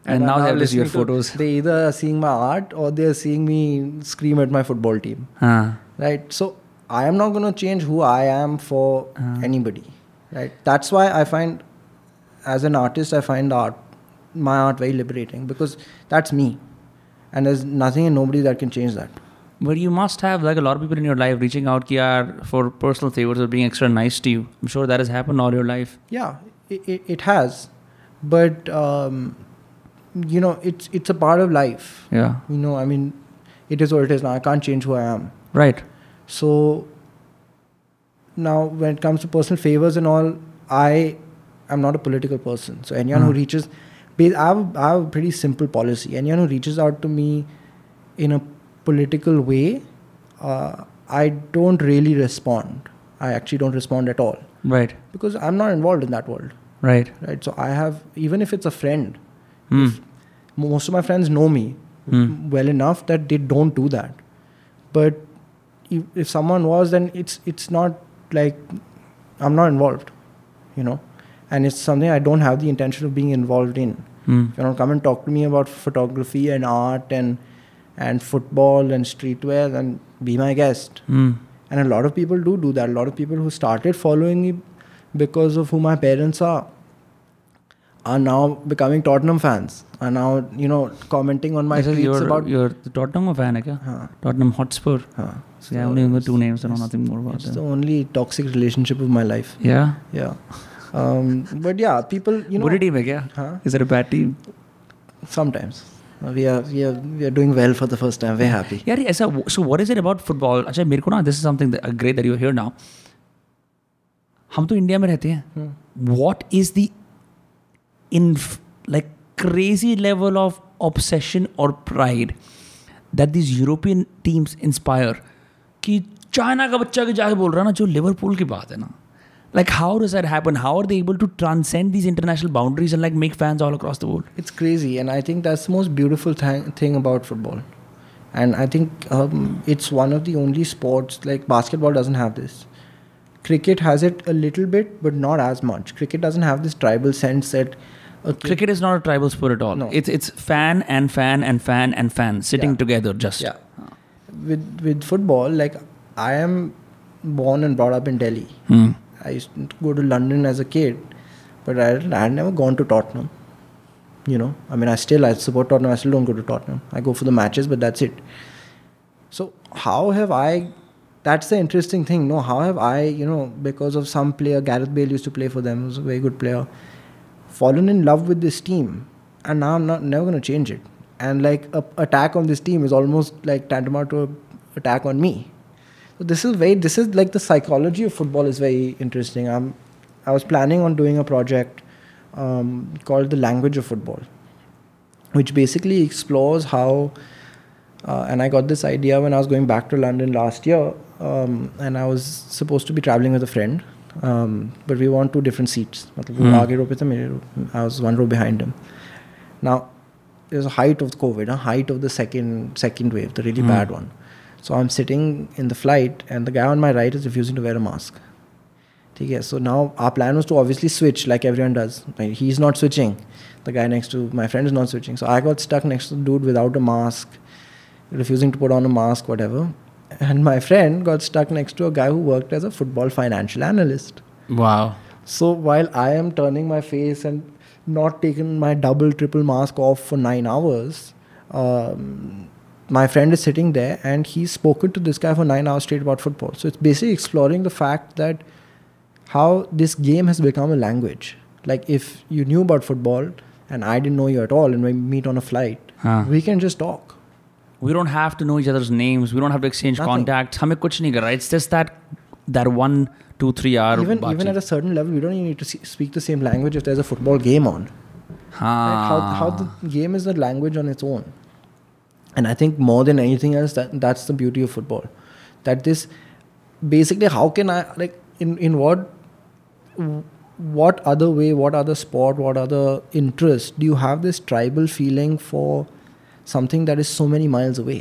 and are now they have to see your listening to- photos. They either are seeing my art or they are seeing me scream at my football team. Huh. Right? So I am not going to change who I am for Uh. anybody. Right? That's why I find, as an artist, I find art, my art very liberating because that's me. And there's nothing and nobody that can change that. But you must have like a lot of people in your life reaching out ki, for personal favors or being extra nice to you. I'm sure that has happened all your life. Yeah, it, it, it has. But, um, you know, it's, it's a part of life. Yeah. You know, I mean, it is what it is now. I can't change who I am. Right. So now, when it comes to personal favors and all, I am not a political person. So anyone who Mhm. reaches, I have, I have a pretty simple policy. Anyone who reaches out to me in a political way, uh, I don't really respond. I actually don't respond at all Right. because I'm not involved in that world, Right. right? So I have, even if it's a friend, Hmm. most of my friends know me Hmm. well enough that they don't do that but if, if someone was then it's it's not like i'm not involved you know and it's something i don't have the intention of being involved in Hmm. you know come and talk to me about photography and art and and football and streetwear and be my guest Hmm. and a lot of people do do that a lot of people who started following me because of who my parents are are now becoming Tottenham fans are now you know commenting on my This is tweets you're, about you're the Tottenham fan, hai kya? Huh, Tottenham Hotspur. huh. So yeah, only know the two names. I know nothing more about it's the only toxic relationship of my life Yeah. yeah um, but yeah people you know बुरी team है क्या? huh? Is it a bad team? sometimes we are we are we are doing well for the first time we're happy यार ये ऐसा so what is it about football अच्छा मेरे को ना this is something that, uh, great that you're here now हम तो India में रहते हैं Hmm. what is the in like crazy level of obsession or pride that these European teams inspire कि चाइना का बच्चा के जाके बोल रहा है ना जो लिवरपूल की बात है ना like how does that happen how are they able to transcend these international boundaries and like make fans all across the world it's crazy and i think that's the most beautiful th- thing about football and i think um, it's one of the only sports like basketball doesn't have this cricket has it a little bit but not as much cricket doesn't have this tribal sense that kid- cricket is not a tribal sport at all. No. it's it's fan and fan and fan and fan sitting Yeah. together just. Yeah. With with football like i am born and brought up in delhi. Hmm. i used to go to london as a kid but i, I had never gone to tottenham you know. I mean i still i support tottenham i still don't go to tottenham. I go for the matches but that's it. So how have i that's the interesting thing no? How have i you know because of some player gareth bale used to play for them was a very good player fallen in love with this team and now i'm not never going to change it. And like a attack on this team is almost like tantamount to attack on me. So this is very this is like the psychology of football is very interesting. I'm i was planning on doing a project um, called the language of football which basically explores how uh, and I got this idea when I was going back to London last year, um, and I was supposed to be traveling with a friend, um, but we were on two different seats. मतलब वो Hmm. आगे row पे था, मेरे row- I was one row behind him. Now, it was a height of COVID, a height of the second second wave, the really Hmm. bad one. So I'm sitting in the flight, and the guy on my right is refusing to wear a mask. Okay, so now our plan was to obviously switch like everyone does. Like, he's not switching. The guy next to my friend is not switching. So I got stuck next to the dude without a mask, refusing to put on a mask, whatever. And my friend got stuck next to a guy who worked as a football financial analyst. wow So while I am turning my face and not taking my double, triple mask off for nine hours, um, my friend is sitting there and he's spoken to this guy for nine hours straight about football. So it's basically exploring the fact that how this game has become a language. Like if you knew about football and I didn't know you at all, and we meet on a flight, Huh. we can just talk we don't have to know each other's names we don't have to exchange Nothing. contacts हमें कुछ नहीं करना it's just that that one two three hour Even even at a certain level, we don't even need to see, speak the same language if there's a football game on. Right? How, how the game is a language on its own. And I think more than anything else, that that's the beauty of football. That this basically, how can I like in in what what other way, what other sport, what other interest do you have this tribal feeling for something that is so many miles away?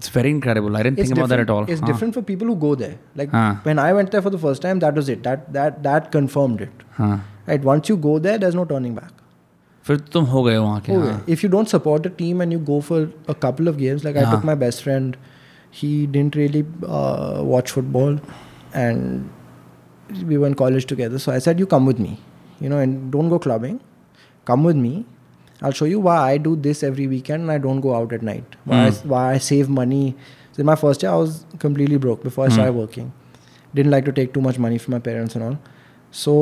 it's very incredible I didn't It's think about that at different- all It's Huh. different for people who go there. Like Huh. when I went there for the first time, that was it. That that that confirmed it. Huh. Right? Once you go there, there's no turning back. फिर तुम हो गए वहाँ के Okay. हाँ If you don't support a team and you go for a couple of games, like I Yeah. took my best friend, he didn't really uh, watch football, and we were in college together. So I said, "You come with me, you know, and don't go clubbing. Come with me. I'll show you why I do this every weekend and I don't go out at night. Why I, Hmm. why I save money. So in my first year, I was completely broke before I Hmm. started working. Didn't like to take too much money from my parents and all. So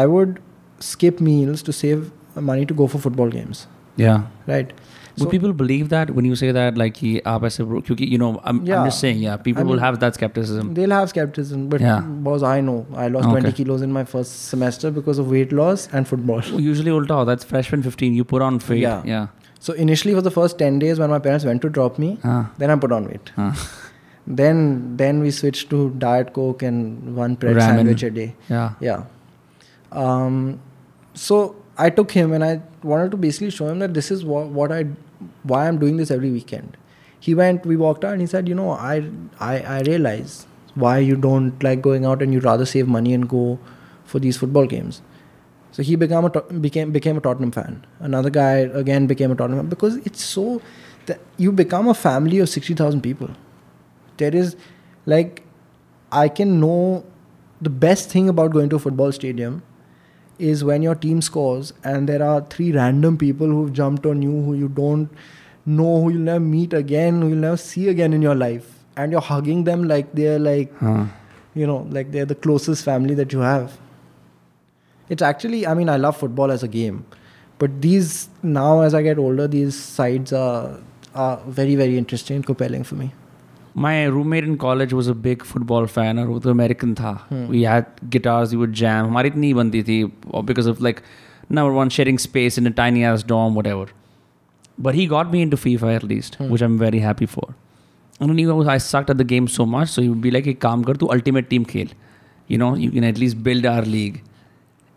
I would skip meals to save money to go for football games. yeah Right. Would so, people believe that when you say that, like, aap aise kyunki, you know, I'm, yeah, I'm just saying, yeah, people I mean, will have that skepticism. They'll have skepticism, but yeah. boss, I know. I lost okay. 20 kilos in my first semester because of weight loss and football. Usually, ulta, that's freshman 15, you put on weight. Yeah. yeah. So, initially, for the first 10 days when my parents went to drop me, ah. then I put on weight. Ah. then then we switched to diet coke and one bread Ramen. sandwich a day yeah yeah um, so i took him and i wanted to basically show him that this is what, what i why I'm doing this every weekend. He went, we walked out and he said, you know, I I, I realize why you don't like going out and you'd rather save money and go for these football games. So he became a became became a Tottenham fan. Another guy again became a Tottenham fan because it's so that you become a family of sixty thousand people. There is like I can know the best thing about going to a football stadium is when your team scores and there are three random people who've jumped on you who you don't know, who you'll never meet again, who you'll never see again in your life, and you're hugging them like they're like हाँ. you know like they're the closest family that you have. It's actually I mean I love football as a game, but these now as I get older these sides are are very very interesting and compelling for me. My roommate in college was a big football fan और वो तो American था. We had guitars, we would jam. हमारी इतनी बनती थी because of like number one sharing space in a tiny ass dorm, whatever. But he got me into FIFA at least, which I'm very happy for. And he was I sucked at the game so much, so he would be like, "एक काम कर तू ultimate team खेल. You know, you can at least build our league."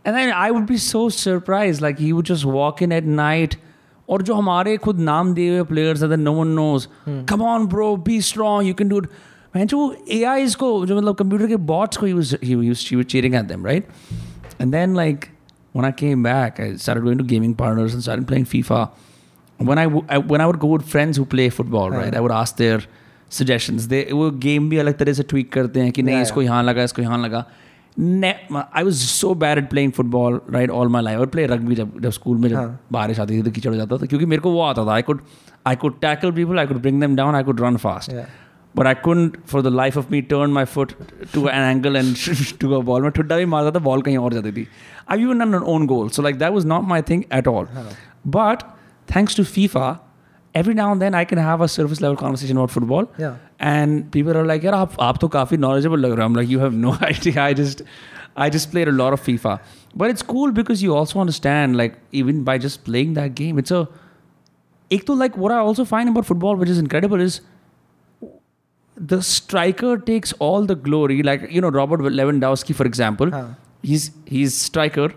And then I would be so surprised, like he would just walk in at night. और जो हमारे खुद नाम दिए हुए प्लेयर्स है no one knows come on bro be strong you can do मैं जो ए आई इसको जो मतलब कंप्यूटर के बॉट्स को use use at them right and then like when I came back going to gaming partners and सारे playing FIFA when I when I would go friends who play football right I would ask their suggestions they वो game भी अलग तरह से tweet करते हैं कि नहीं इसको यहाँ लगा इसको यहाँ लगा। Ne- I was so bad at playing football right all my life. I would play rugby जब जब स्कूल में जब बारिश आती थी तो कीचड़ हो जाता था क्योंकि मेरे को वो आता था. I could I could tackle people, I could bring them down, I could run fast. Yeah. But I couldn't for the life of me turn my foot to an angle and to a ball. मैं ठुड्डा भी मारता था ball कहीं और जाती थी. I've even done an own goal. So like that was not my thing at all. But thanks to FIFA, every now and then I can have a surface level conversation about football. Yeah. And people are like, yeah, aap, aap knowledgeable. I'm like, you have no idea. I just, I just played a lot of FIFA. But it's cool because you also understand, like, even by just playing that game, it's a, ek to like what I also find about football, which is incredible, is the striker takes all the glory. Like, you know, Robert Lewandowski, for example, huh. he's, he's striker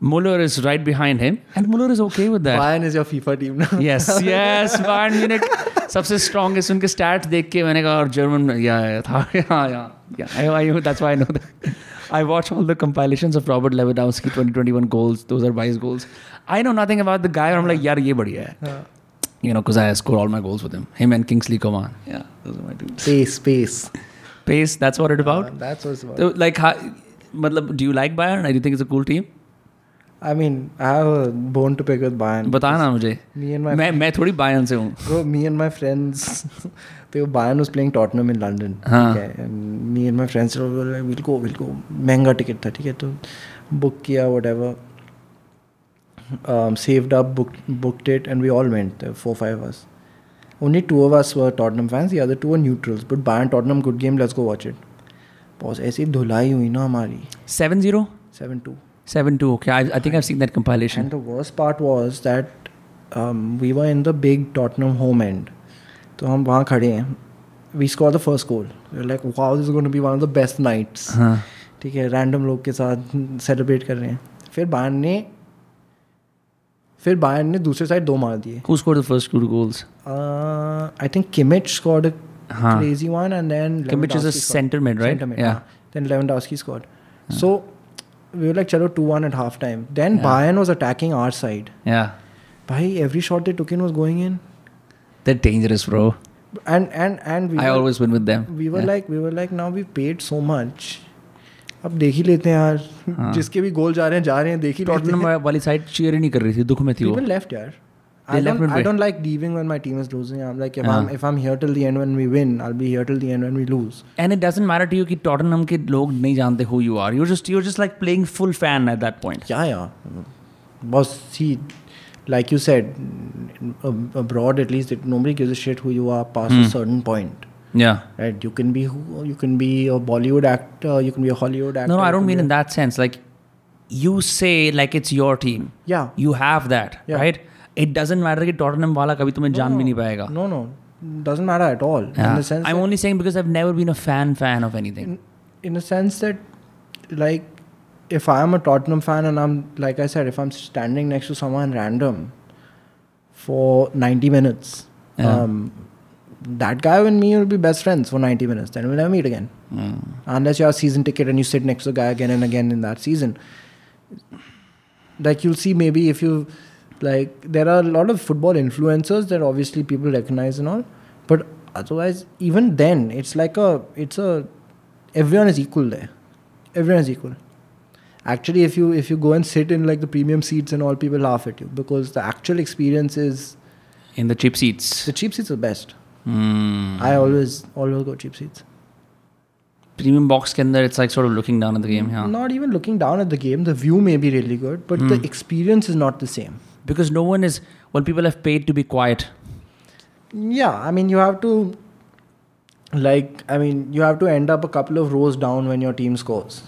Muller is right behind him, and Muller is okay with that. Bayern is your FIFA team now. yes, yes, Bayern Munich सबसे strongest उनके stats देख के मैंने कहा और German yeah yeah था yeah yeah yeah I, I, that's why I know that I watch all the compilations of Robert Lewandowski 2021 goals those are Bayern's goals I know nothing about the guy and I'm like यार ये बढ़िया है you know because I score all my goals with him him and Kingsley Coman yeah those are my dudes Space, space. pace that's what it's about Uh, that's what it's about. so, like how, मतलब do you like Bayern do you think it's a cool team I mean I have bone to pick with Bayern बता ना मुझे। मी and my मैं मैं थोड़ी Bayern से हूँ। Bro me and my friends तो Bayern was playing Tottenham in London ठीक हाँ। है। Me and my friends will go will go महँगा टिकट था ठीक है? तो बुक किया whatever um saved saved up book booked it and we all went four five us. Only two of us were Tottenham fans, the other two were neutrals. But Bayern Tottenham, good game, let's go watch it. boss aise dhulai hui na hamari 7-0 7-2 two 7-2 okay I, I think I've seen that compilation And the worst part was that um, we were in the big Tottenham home end. तो हम वहाँ खड़े हैं we score the first goal like wow this going to be one of the best nights हाँ ठीक है random लोग के साथ सेलिब्रेट कर रहे हैं फिर बायन ने फिर बायन ने दूसरे साइड दो मार दिए Who scored the first two goals? I think Kimmich scored a हाँ. crazy one and then Kimmich is a Lewandowski scored. center mid, right? Center mid, we were like, chalo, 2 1 at half time. Then yeah. Bayern was attacking our side. Yeah. Bhai, every shot they took in was going in. They're dangerous, bro. And and and we I were, always win with them. we were Yeah. like we were like now we paid so much. अब देख ही लेते हैं यार हाँ. जिसके भी गोल जा रहे हैं जा रहे हैं देख ही लेते हैं वाली साइड चीयर ही नहीं कर रही थी दुख में थी वो लेफ़्ट यार I don't, I don't like leaving when my team is losing. I'm like if uh-huh. I'm if I'm here till the end when we win, I'll be here till the end when we lose. And it doesn't matter to you that Tottenham ke log nahi jante who you are. You're just you're just like playing full fan at that point. Yeah, yeah. Boss, see, like you said, abroad at least it, nobody gives a shit who you are past hmm. a certain point. Yeah. Right. You can be who you can be a Bollywood actor. You can be a Hollywood actor. No, no I don't mean in that sense. Like you say, like it's your team. Yeah. You have that, yeah. right? It doesn't matter कि Tottenham वाला कभी तुम्हें जान भी नहीं पाएगा. No, no, doesn't matter at all. In Yeah. the sense, I'm that, only saying because I've never been a fan fan of anything. in a sense that, like, if I am a Tottenham fan and I'm like I said, if I'm standing next to someone random for 90 minutes, Yeah. um, that guy and me will be best friends for 90 minutes. Then we'll never meet again. Hmm. Unless you have a season ticket and you sit next to the guy again and again in that season. Like you'll see maybe if you Like there are a lot of football influencers that obviously people recognize and all, but otherwise, even then, it's like a it's a everyone is equal there. Everyone is equal. Actually, if you if you go and sit in like the premium seats and all, people laugh at you because the actual experience is in the cheap seats. The cheap seats are best. Mm. I always always go cheap seats premium box ke andar it's like sort of looking down at the game yeah not even looking down at the game the view may be really good but mm. the hmm. experience is not the same Because no one is well, people have paid to be quiet. Yeah, I mean, you have to, like, I mean, you have to end up a couple of rows down when your team scores,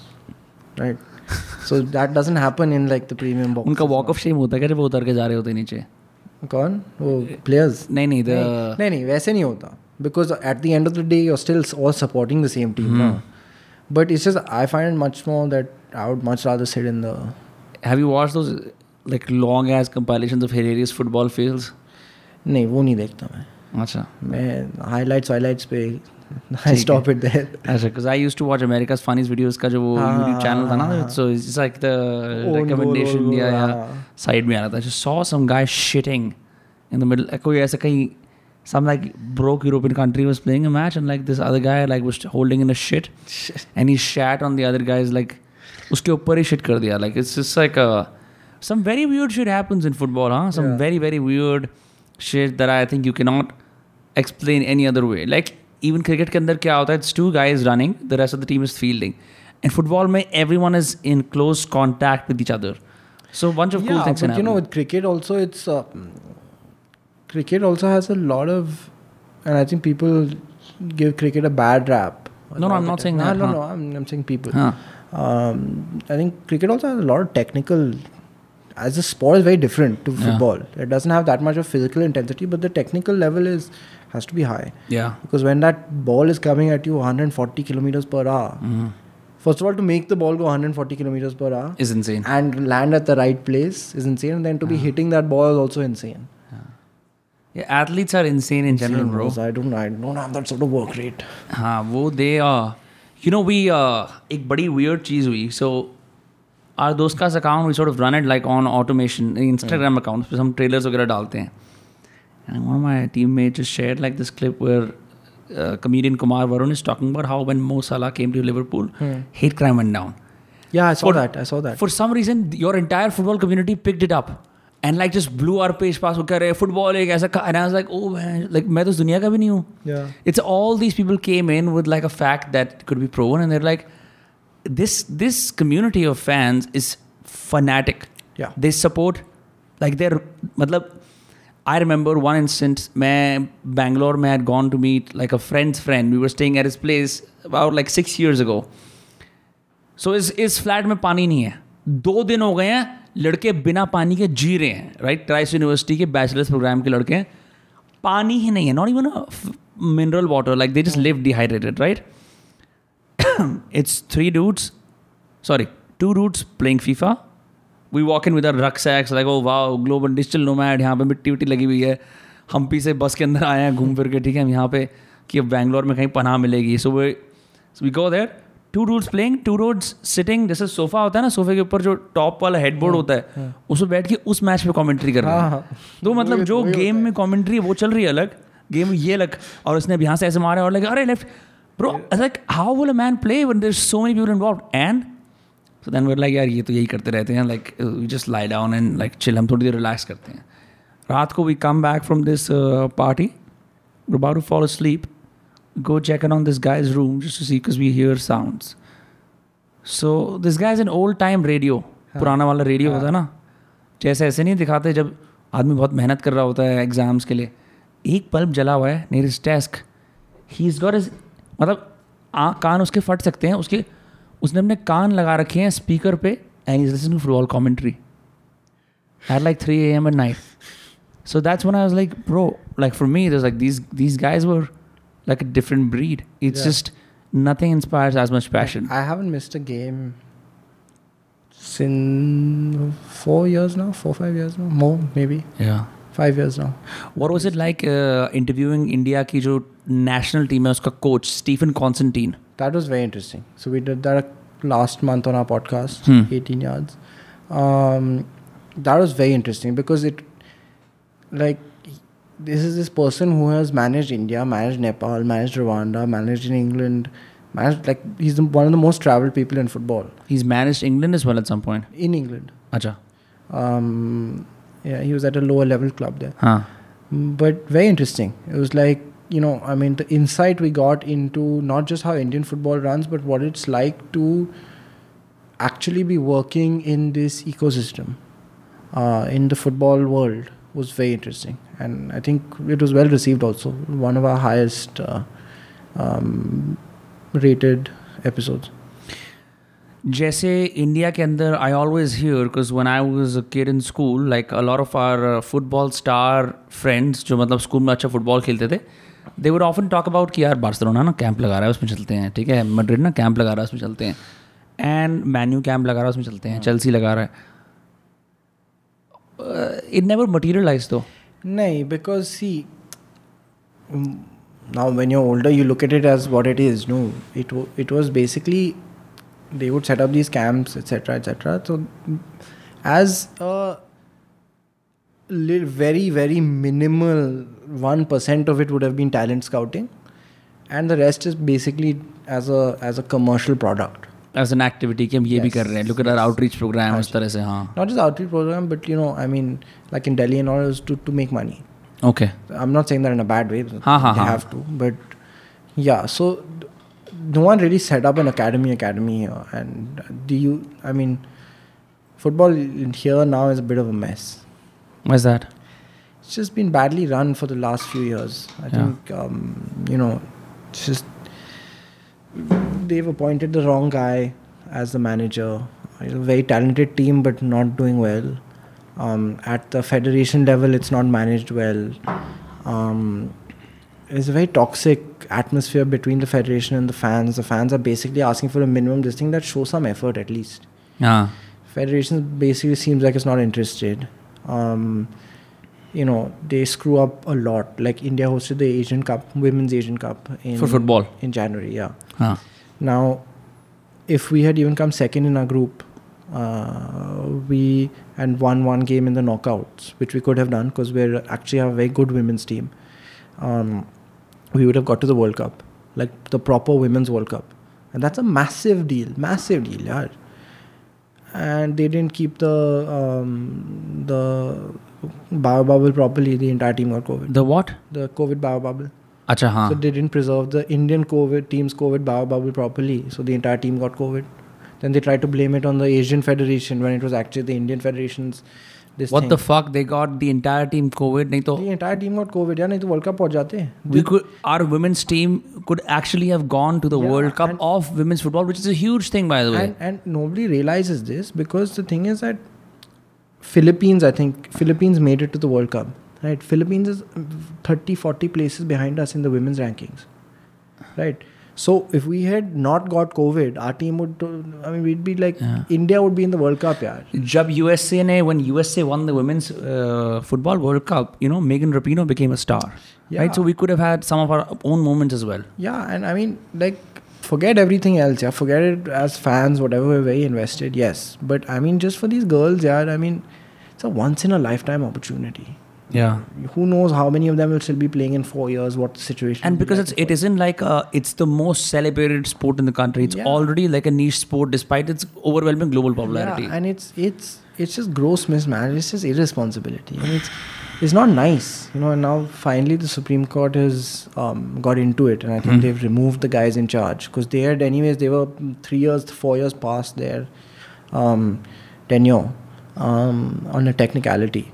right? so that doesn't happen in like the premium box. उनका walk of shame होता है क्या जब वो उतर के जा रहे होते हैं नीचे? कौन वो players नहीं नहीं the नहीं नहीं नहीं वैसे नहीं होता because at the end of the day you're still all supporting the same team Hmm. ना but it's just I find it much more that I would much rather sit in the have you watched those like long ass compilations of hilarious नहीं वो नहीं देखता मैं अच्छा. मैं highlights highlights पे I stop it there अच्छा because I used to watch America's funniest videos का जो वो हाँ, YouTube channel था ना हाँ, so it's just like the recommendation या या हाँ. side में आ रहा था just saw some guy shitting in the middle कोई ऐसा कहीं some like broke European country was playing a match and like this other guy like was holding in a shit and he shat on the other guy's like उसके ऊपर ही shit कर दिया like it's just like a some very weird shit happens in football, huh? Some yeah. very, very weird shit that I think you cannot explain any other way. Like, even cricket ke andar kya hota? It's two guys running, the rest of the team is fielding. In football, mein, everyone is in close contact with each other. So, bunch of yeah, cool things but you know, with cricket also, it's... Uh, cricket also has a lot of... And I think people give cricket a bad rap. No, no, I'm not saying that. No, no, huh? no. I'm, I'm saying people. Huh. Um, I think cricket also has a lot of technical As a sport is very different to Yeah. football. It doesn't have that much of physical intensity, but the technical level is has to be high. yeah Because when that ball is coming at you 140 kilometers per hour, Mhm. first of all, to make the ball go 140 kilometers per hour, is insane and land at the right place is insane. And then to be hitting that ball is also insane. yeah athletes are insane in general bro Because I don't, I don't have that sort of work rate. हाँ वो दे you know we एक बड़ी weird चीज़ हुई सो are दोस्त का account we sort of run it like on automation Instagram account पे हम trailers वगैरह डालते हैं। And Kumar Varun is talking about how when Mo Salah came to Liverpool hate crime went down या I saw that I saw that for some reason your entire football community picked it up and like just blew our page pass हो रहे football एक ऐसा आई was like like मैं तो दुनिया का भी नहीं हूँ. It's all these people came in with like a fact that could be proven and there like this this community of fans is fanatic. Yeah. They support like they're मतलब I remember one instance मैं Bangalore में had gone to meet like a friend's friend. We were staying at his place about like six years ago. सो इस इस flat में पानी नहीं है दो दिन हो गए हैं लड़के बिना पानी के जी रहे हैं राइट ट्राइस यूनिवर्सिटी के बैचलर्स प्रोग्राम के लड़के हैं पानी ही नहीं है not even mineral water like they just live dehydrated right it's three dudes sorry two dudes playing FIFA we walk in with rucksacks like oh wow global digital nomad यहाँ पे मिट्टी विट्टी लगी हुई है। हम्पी से बस के अंदर आए हैं घूम फिर के ठीक है? हम यहाँ पे कि अब बैंगलोर में कहीं पनाह मिलेगी। So we we go there two rules playing two roads sitting जैसे सोफा होता है ना सोफे के ऊपर जो टॉप वाला हेडबोर्ड होता है उस पर बैठ के उस मैच पे कमेंट्री कर रहा हाँ, हैं हाँ। तो मतलब जो गेम में कमेंट्री है वो चल रही है अलग गेम ये अलग। और उसने अब यहाँ से ऐसे मारा और लगे अरे left bro like how will a man play when there so many people involved and so then were like यार ये तो यही करते रहते हैं like we just lie down and like chill हम थोड़ी देर रिलैक्स करते हैं. रात को we come back from this party we're about to fall asleep. Go check in on this guy's room just to see because we hear sounds. So this guy's an old time radio पुराना वाला radio होता है ना? जैसे ऐसे नहीं दिखाते जब आदमी बहुत मेहनत कर रहा होता है एग्ज़ाम्स के लिए। एक बल्ब जला हुआ है नियर इज़ डेस्क ही इज़ गॉट इज़ मतलब आ, कान उसके फट सकते हैं उसके उसने अपने कान लगा रखे हैं स्पीकर पे and is for all commentary at like three A M and night so that's one I was like pro like for me like these these guys were like a different breed it's just nothing inspire as much passion I have missed a game since four years now four five years now more maybe five years now. What was it like uh, interviewing India की जो national team है उसका coach Stephen Constantine? That was very interesting. So we did that last month on our podcast, Hmm. 18 yards. Um, that was very interesting because it, like, this is this person who has managed India, managed Nepal, managed Rwanda, managed in England, managed like he's the, one of the most traveled people in football He's managed England as well at some point. in England. Acha. Um, yeah, he was at a lower level club there. Huh. but very interesting. It was like you know, I mean, the insight we got into not just how Indian football runs, but what it's like to actually be working in this ecosystem uh, in the football world was very interesting, and I think it was well received. Also, one of our highest uh, um, rated episodes. जैसे India के अंदर I always hear because when I was a kid in school like a lot of our football star friends जो मतलब school में अच्छा football खेलते थे they would often talk about कि यार बार्सिलोना ना कैंप लगा रहा है उसमें चलते हैं ठीक है? मड्रिड ना कैंप लगा रहा है उसमें चलते हैं। एंड मैन्यू कैंप लगा रहा है उसमें चलते हैं चेल्सी लगा रहा है। इट नेवर मटीरियलाइज तो No, because see, mm, now when you're older, you look at it as what it is. No, it it was basically they would set up these camps, etc., etc. So, mm, as a li- very very minimal one percent of it would have been talent scouting, and the rest is basically as a as a commercial product. As an activity कि हम ये भी कर रहे हैं look at are outreach programme उस तरह से हाँ Not just outreach program, but you know, I mean, like in Delhi and all, is to to make money. Okay I'm not saying that in a bad way. हाँ, हाँ, they हाँ. have to, but yeah. So th- no one really set up an academy academy here. And uh, do you? I mean, football here now is a bit of a mess. Why's that? It's just been badly run for the last few years. I yeah. think um, you know, it's just they've appointed the wrong guy as the manager. A very talented team, but not doing well. Um, at the federation level, it's not managed well. Um, it's a very toxic atmosphere between the federation and the fans. The fans are basically asking for a minimum this thing that show some effort at least. हाँ Federation basically seems like it's not interested. Um, you know, they screw up a lot. Like India hosted the Asian Cup, Women's Asian Cup in For football. in January. Yeah. Now, if we had even come second in our group, uh, we and won one game in the knockouts, which we could have done because we actually have a very good women's team. Um, we would have got to the World Cup, like the proper Women's World Cup. And that's a massive deal, massive deal, yeah. And they didn't keep the um, the bio bubble properly. The entire team got COVID. The what? The COVID bio bubble. Achha, haan. So they didn't preserve the Indian COVID team's COVID bio bubble properly. So the entire team got COVID. Then they tried to blame it on the Asian Federation when it was actually the Indian Federation's this what thing. the fuck? They got the entire team covid nahi to the entire team got covid yeah nahi to world cup pahunch jate we could our women's team could actually have gone to the yeah, world cup of women's football which is a huge thing by the way. And, and nobody realizes this because the thing is that philippines i think philippines made it to the world cup right? Philippines is 30 40 places behind us in the women's rankings right? So if we had not got COVID, our team would. I mean, we'd be like yeah. India would be in the World Cup, yeah. Jab USA ne when USA won the women's uh, football World Cup, you know Megan Rapinoe became a star, yeah. right? So we could have had some of our own moments as well. Yeah, and I mean, like forget everything else, yeah. Forget it as fans, whatever we're very invested, yes. But I mean, just for these girls, yeah. I mean, it's a once in a lifetime opportunity. Yeah. Who knows how many of them will still be playing in four years? What the situation? And will be because like it's it isn't like a, it's the most celebrated sport in the country. It's Yeah. already like a niche sport despite its overwhelming global popularity. Yeah, and it's it's it's just gross mismanagement. It's just irresponsibility, and it's it's not nice, you know. And now finally the Supreme Court has um, got into it, and I think Hmm. they've removed the guys in charge because they had anyways they were three years, four years past their um, tenure um, on a technicality.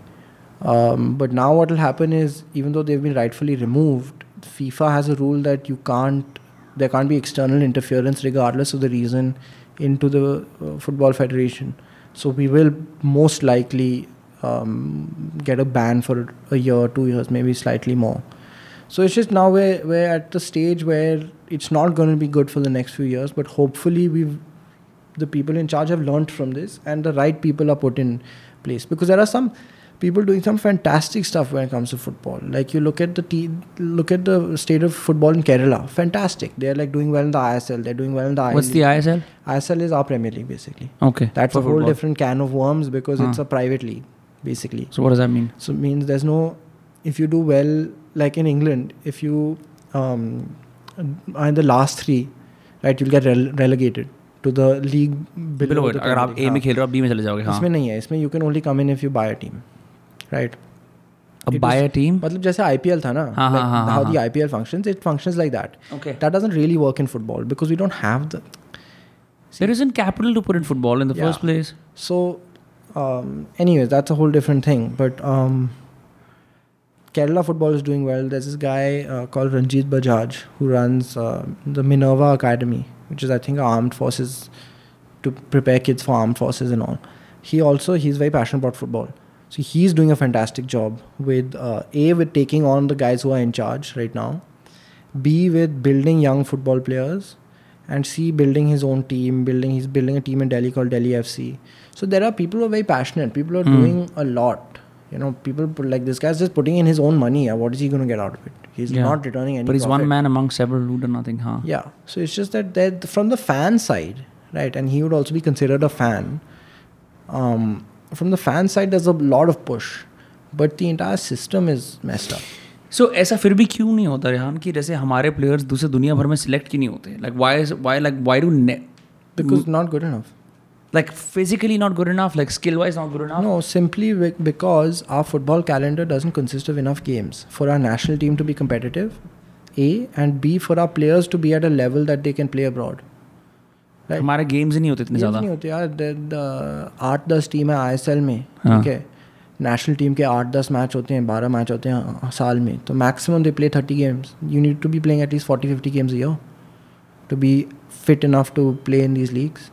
Um, but now what will happen is even though they've been rightfully removed, FIFA has a rule that you can't there can't be external interference regardless of the reason into the uh, football federation. So we will most likely um, get a ban for a year, two years, maybe slightly more. So it's just now we're, we're at the stage where it's not going to be good for the next few years, but hopefully we've the people in charge have learned from this and the right people are put in place because there are some people doing some fantastic stuff when it comes to football like you look at the te- look at the state of football in kerala fantastic they're like doing well in the isl they're doing well in the What's the ISL? isl is our premier league basically Okay. that's for a whole football. different can of worms because it's Huh. a private league basically So what does that mean? so it means there's no if you do well like in england if you um are in the last three right you'll get rele- relegated to the league below, Below it. the अगर आप Premier A League. में खेल रहे हो आप B में चले जाओगे हाँ. हाँ. इसमें नहीं है इसमें you can only come in if you buy a team right अब it buy was- a team. मतलब जैसे आईपीएल था ना हाँ, हाँ, हाँ, हाउ हाँ, the IPL functions it functions like that Okay. that doesn't really work in football because we don't have the There isn't capital to put in football in the Yeah. first place. So, um, anyways, that's a whole different thing. But um, Kerala football is doing well. There's this guy uh, called Ranjit Bajaj who runs uh, the Minerva Academy, which is I think armed forces to prepare kids for armed forces and all. He also he's very passionate about football. So he's doing a fantastic job with uh, a with taking on the guys who are in charge right now, b with building young football players, and C building his own team, building he's building a team in Delhi called Delhi FC. So there are people who are very passionate. People are Hmm. doing a lot. You know, people put, like this guy's just putting in his own money. What is he going to get out of it? He's Yeah. not returning any. But he's profit. one man among several who do nothing. Huh. Yeah. So it's just that that from the fan side, right? And he would also be considered a fan. Um, from the fan side a lot of push but the entire system is messed up so ऐसा फिर भी क्यों नहीं होता रेहान कि जैसे हमारे players दूसरे दुनिया भर में सिलेक्ट क्यों नहीं होते? Like like like why why because not good enough physically not good enough like skill wise not good enough no simply because our football calendar doesn't consist of enough games for our national team to be competitive A and B for our players to be at a level that they can play abroad Right. हमारे गेम्स ही नहीं होते इतने ज़्यादा। नहीं होते यार। आठ दस टीम है आई एस एल में हाँ. ठीक है? नेशनल टीम के आठ दस मैच होते हैं बारह मैच होते हैं साल में। तो maximum they play thirty games you need to be playing at least forty fifty games year to be fit enough to play in these leagues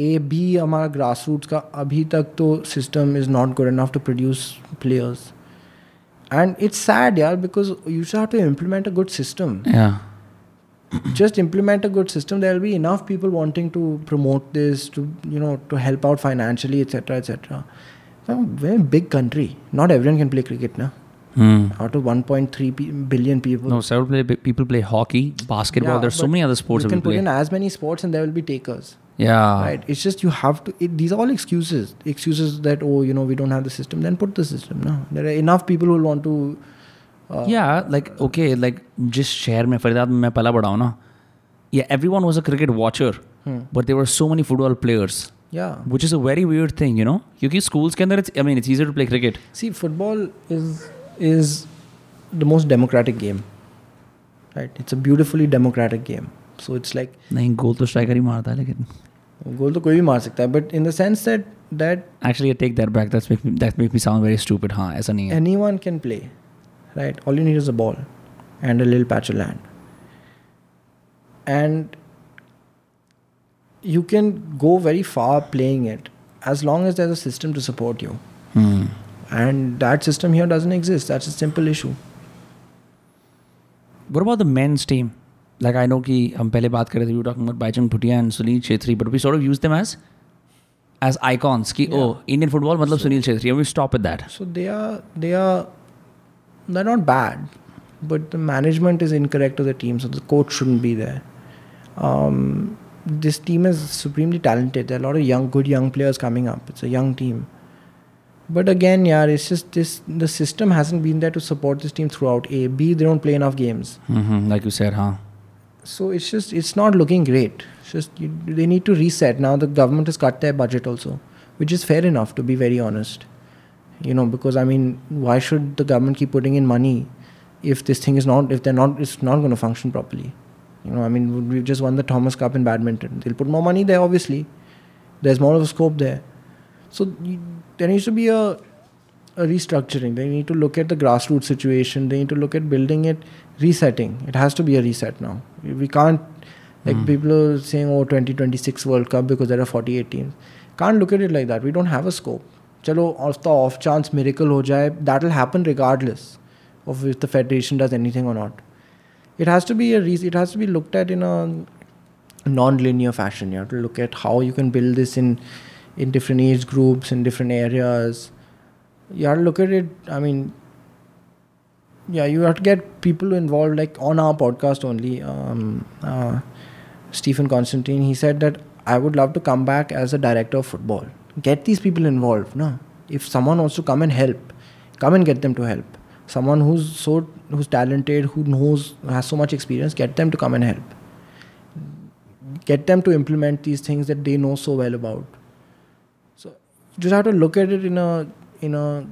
A B हमारा ग्रास रूट्स का अभी तक तो system is not good enough to produce players and it's sad यार because you should have to implement a good system just implement a good system there will be enough people wanting to promote this to you know to help out financially etc etc so we're a big country. Not everyone can play cricket now hmm. out of 1.3 p- billion people. No several play, people play hockey basketball. Yeah, there's so many other sports you that can we put play. in as many sports and there will be takers. Yeah. Right? It's just you have to it, these are all excuses. Excuses that oh you know we don't have the system. Then put the system no there are enough people who will want to या like okay like जिस शहर में फरीदाबाद में मैं पला बड़ा हूँ ना या everyone was a cricket watcher but there so many football players which is a very weird thing you know क्योंकि स्कूल्स के अंदर it's I mean to play cricket see football is is the most democratic game right it's a beautifully democratic game so it's like नहीं goal तो striker ही मारता है लेकिन गोल तो कोई भी मार सकता है but in the that that actually take that back that make me sound very stupid हाँ ऐसा नहीं है। Anyone can play right? All you need is a ball and a little patch of land. And you can go very far playing it as long as there's a system to support you. Hmm. And that system here doesn't exist. That's a simple issue. What about the men's team? Like I know ki hum we were talking about Baichung Bhutia and Sunil Chhetri, but we sort of use them as as icons. Ki. Oh, Indian football, matlab so, Sunil Chhetri. And we stop at that. So they are they are they're not bad, but the management is incorrect of the team. So the coach shouldn't be there. Um, this team is supremely talented. There are a lot of young, good young players coming up. It's a young team. But again, yeah, it's just this. The system hasn't been there to support this team throughout. A, B, they don't play enough games. Mm-hmm. Like you said, huh? So it's just it's not looking great. It's just you, they need to reset. Now the government has cut their budget also, which is fair enough to be very honest. You know, because I mean, why should the government keep putting in money if this thing is not if they're not it's not going to function properly? You know, I mean, we've just won the Thomas Cup in badminton. They'll put more money there, obviously. There's more of a scope there. So you, there needs to be a, a restructuring. They need to look at the grassroots situation. They need to look at building it, resetting. It has to be a reset now. We can't, like Hmm. people are saying, oh, 2026 World Cup because there are 48 teams. Can't look at it like that. We don't have a scope. Chalo, off the off chance miracle ho jaye, that'll happen regardless of if the federation does anything or not. It has to be a re- it has to be looked at in a non-linear fashion. You have to look at how you can build this in in different age groups in different areas. You have to look at it i mean yeah you have to get people involved like on our podcast only. Um, uh, stephen constantine he said that i would love to come back as a director of football get these people involved no if someone wants to come and help come and get them to help someone who's so who's talented who knows has so much experience get them to come and help get them to implement these things that they know so well about so you just have to look at it in a in a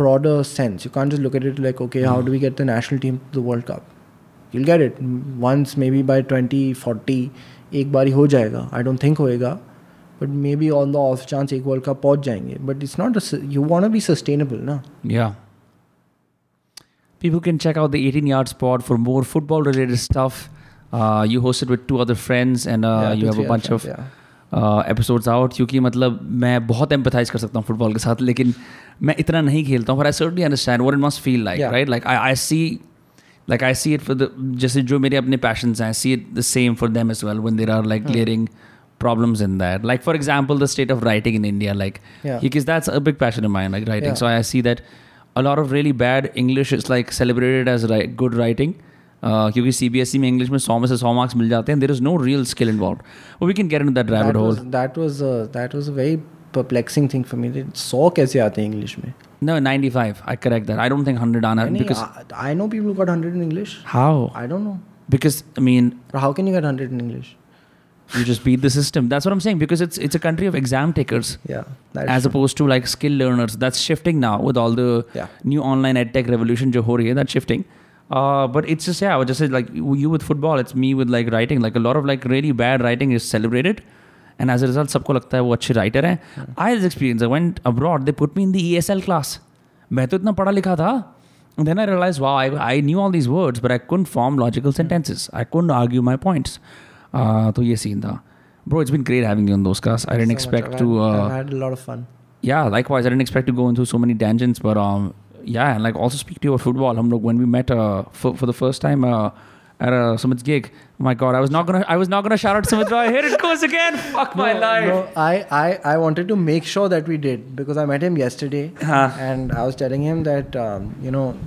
broader sense you can't just look at it like okay how do we get the national team to the world cup you'll get it once maybe by 2040 एक बारी हो जाएगा I don't think होएगा but maybe on the off chance एक world cup पहुँच जाएँगे but it's not you want be sustainable ना या People can check out the 18 yard spot for more football related stuff. Uh, you hosted with two other friends and uh, Yeah, you have a bunch of yeah. Episodes out क्योंकि मतलब मैं बहुत empathise कर सकता हूँ football के साथ लेकिन मैं इतना नहीं खेलता हूँ पर I certainly understand what it must feel like. Right like I I see like I see it for the जैसे जो मेरे अपने पैशंस हैं I see it the same for them as well when there are like clearing problems in that like for example the state of writing in india like Yeah. because that's a big passion of mine like writing Yeah. so i see that a lot of really bad english is like celebrated as ri- good writing uh, क्योंकि C B S E में English में सौ में से सौ marks मिल जाते हैं there is no real skill involve we can get in that rabbit that whole was that was a, that was a very perplexing thing for me सौ कैसे आते हैं इंग्लिश में No, 95. I correct that. I don't think 100 Anna नहीं, because I, I know people who got 100 in English. how? I don't know. Because I mean, But how can you get 100 in English? you just beat the system. That's what I'm saying. Because it's it's a country of exam takers Yeah. That's as true. opposed to like skill learners. That's shifting now with all the Yeah. new online edtech revolution. Jo ho rahi hai, that's shifting. Uh, but it's just yeah, I would just say like you you with football, it's me with like writing. Like a lot of like really bad writing is celebrated. And as a result, सबको लगता है वो अच्छे writer हैं. I had this experience. I went abroad. They put me in the ESL class. मैं तो इतना पढ़ा लिखा था. And then I realized, wow, I, I knew all these words, but I couldn't form logical sentences. I couldn't argue my points. uh, तो ये scene था bro it's been great having you on Dostcast i didn't expect to uh, i had a lot of fun yeah likewise i didn't expect to go into so many tangents but um yeah and like also speak to you about football when we met uh, for, for the first time uh, at a Sumit's gig, oh my God! I was not gonna, I was not gonna shout out Sumit Roy. Here it goes again. Fuck my life. No, I, I, I wanted to make sure that we did because I met him yesterday, and I was telling him that um, you know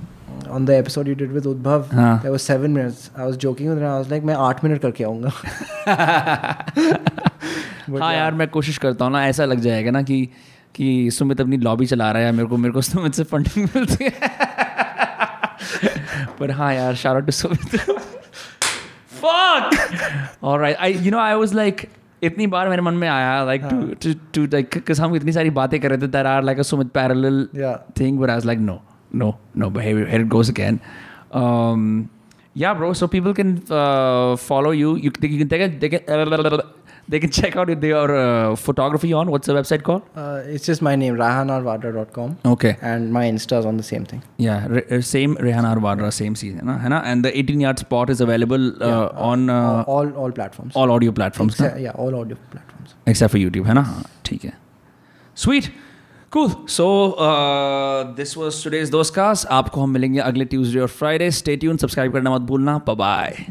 on the episode you did with Udbhav, Huh. there was seven minutes. I was joking with him. I was like, मैं आठ minute करके आऊँगा. हाँ. यार मैं कोशिश करता हूँ ना ऐसा लग जाएगा ना कि कि सुमित अपनी लॉबी चला रहा है मेरे को मेरे को सुमित से फंडिंग मिलती है पर हाँ यार out to Sumit fuck alright I you know I was like इतनी बार मेरे मन में आया लाइक टू टू लाइक हम इतनी सारी बातें कर रहे थे there are like a Sumit parallel Yeah. thing but I was like no no no but here, here it goes again um yeah bro so people can uh, follow you you, they can they can they can, they can check out your uh, photography on what's the website called Uh, it's just my name, rahanarvadra.com. okay And my Insta is on the same thing. yeah re- uh, same Rehan Arvadra same season na, hai na? and the 18 yard spot is available uh, on uh, all, all, all platforms. all audio platforms na? Except- yeah, all audio platforms. except for YouTube, है ना हाँ ठीक है Sweet. So uh, this was today's Dostcast. आपको हम मिलेंगे अगले Tuesday और फ्राइडे स्टे ट्यून सब्सक्राइब करना मत भूलना. बाय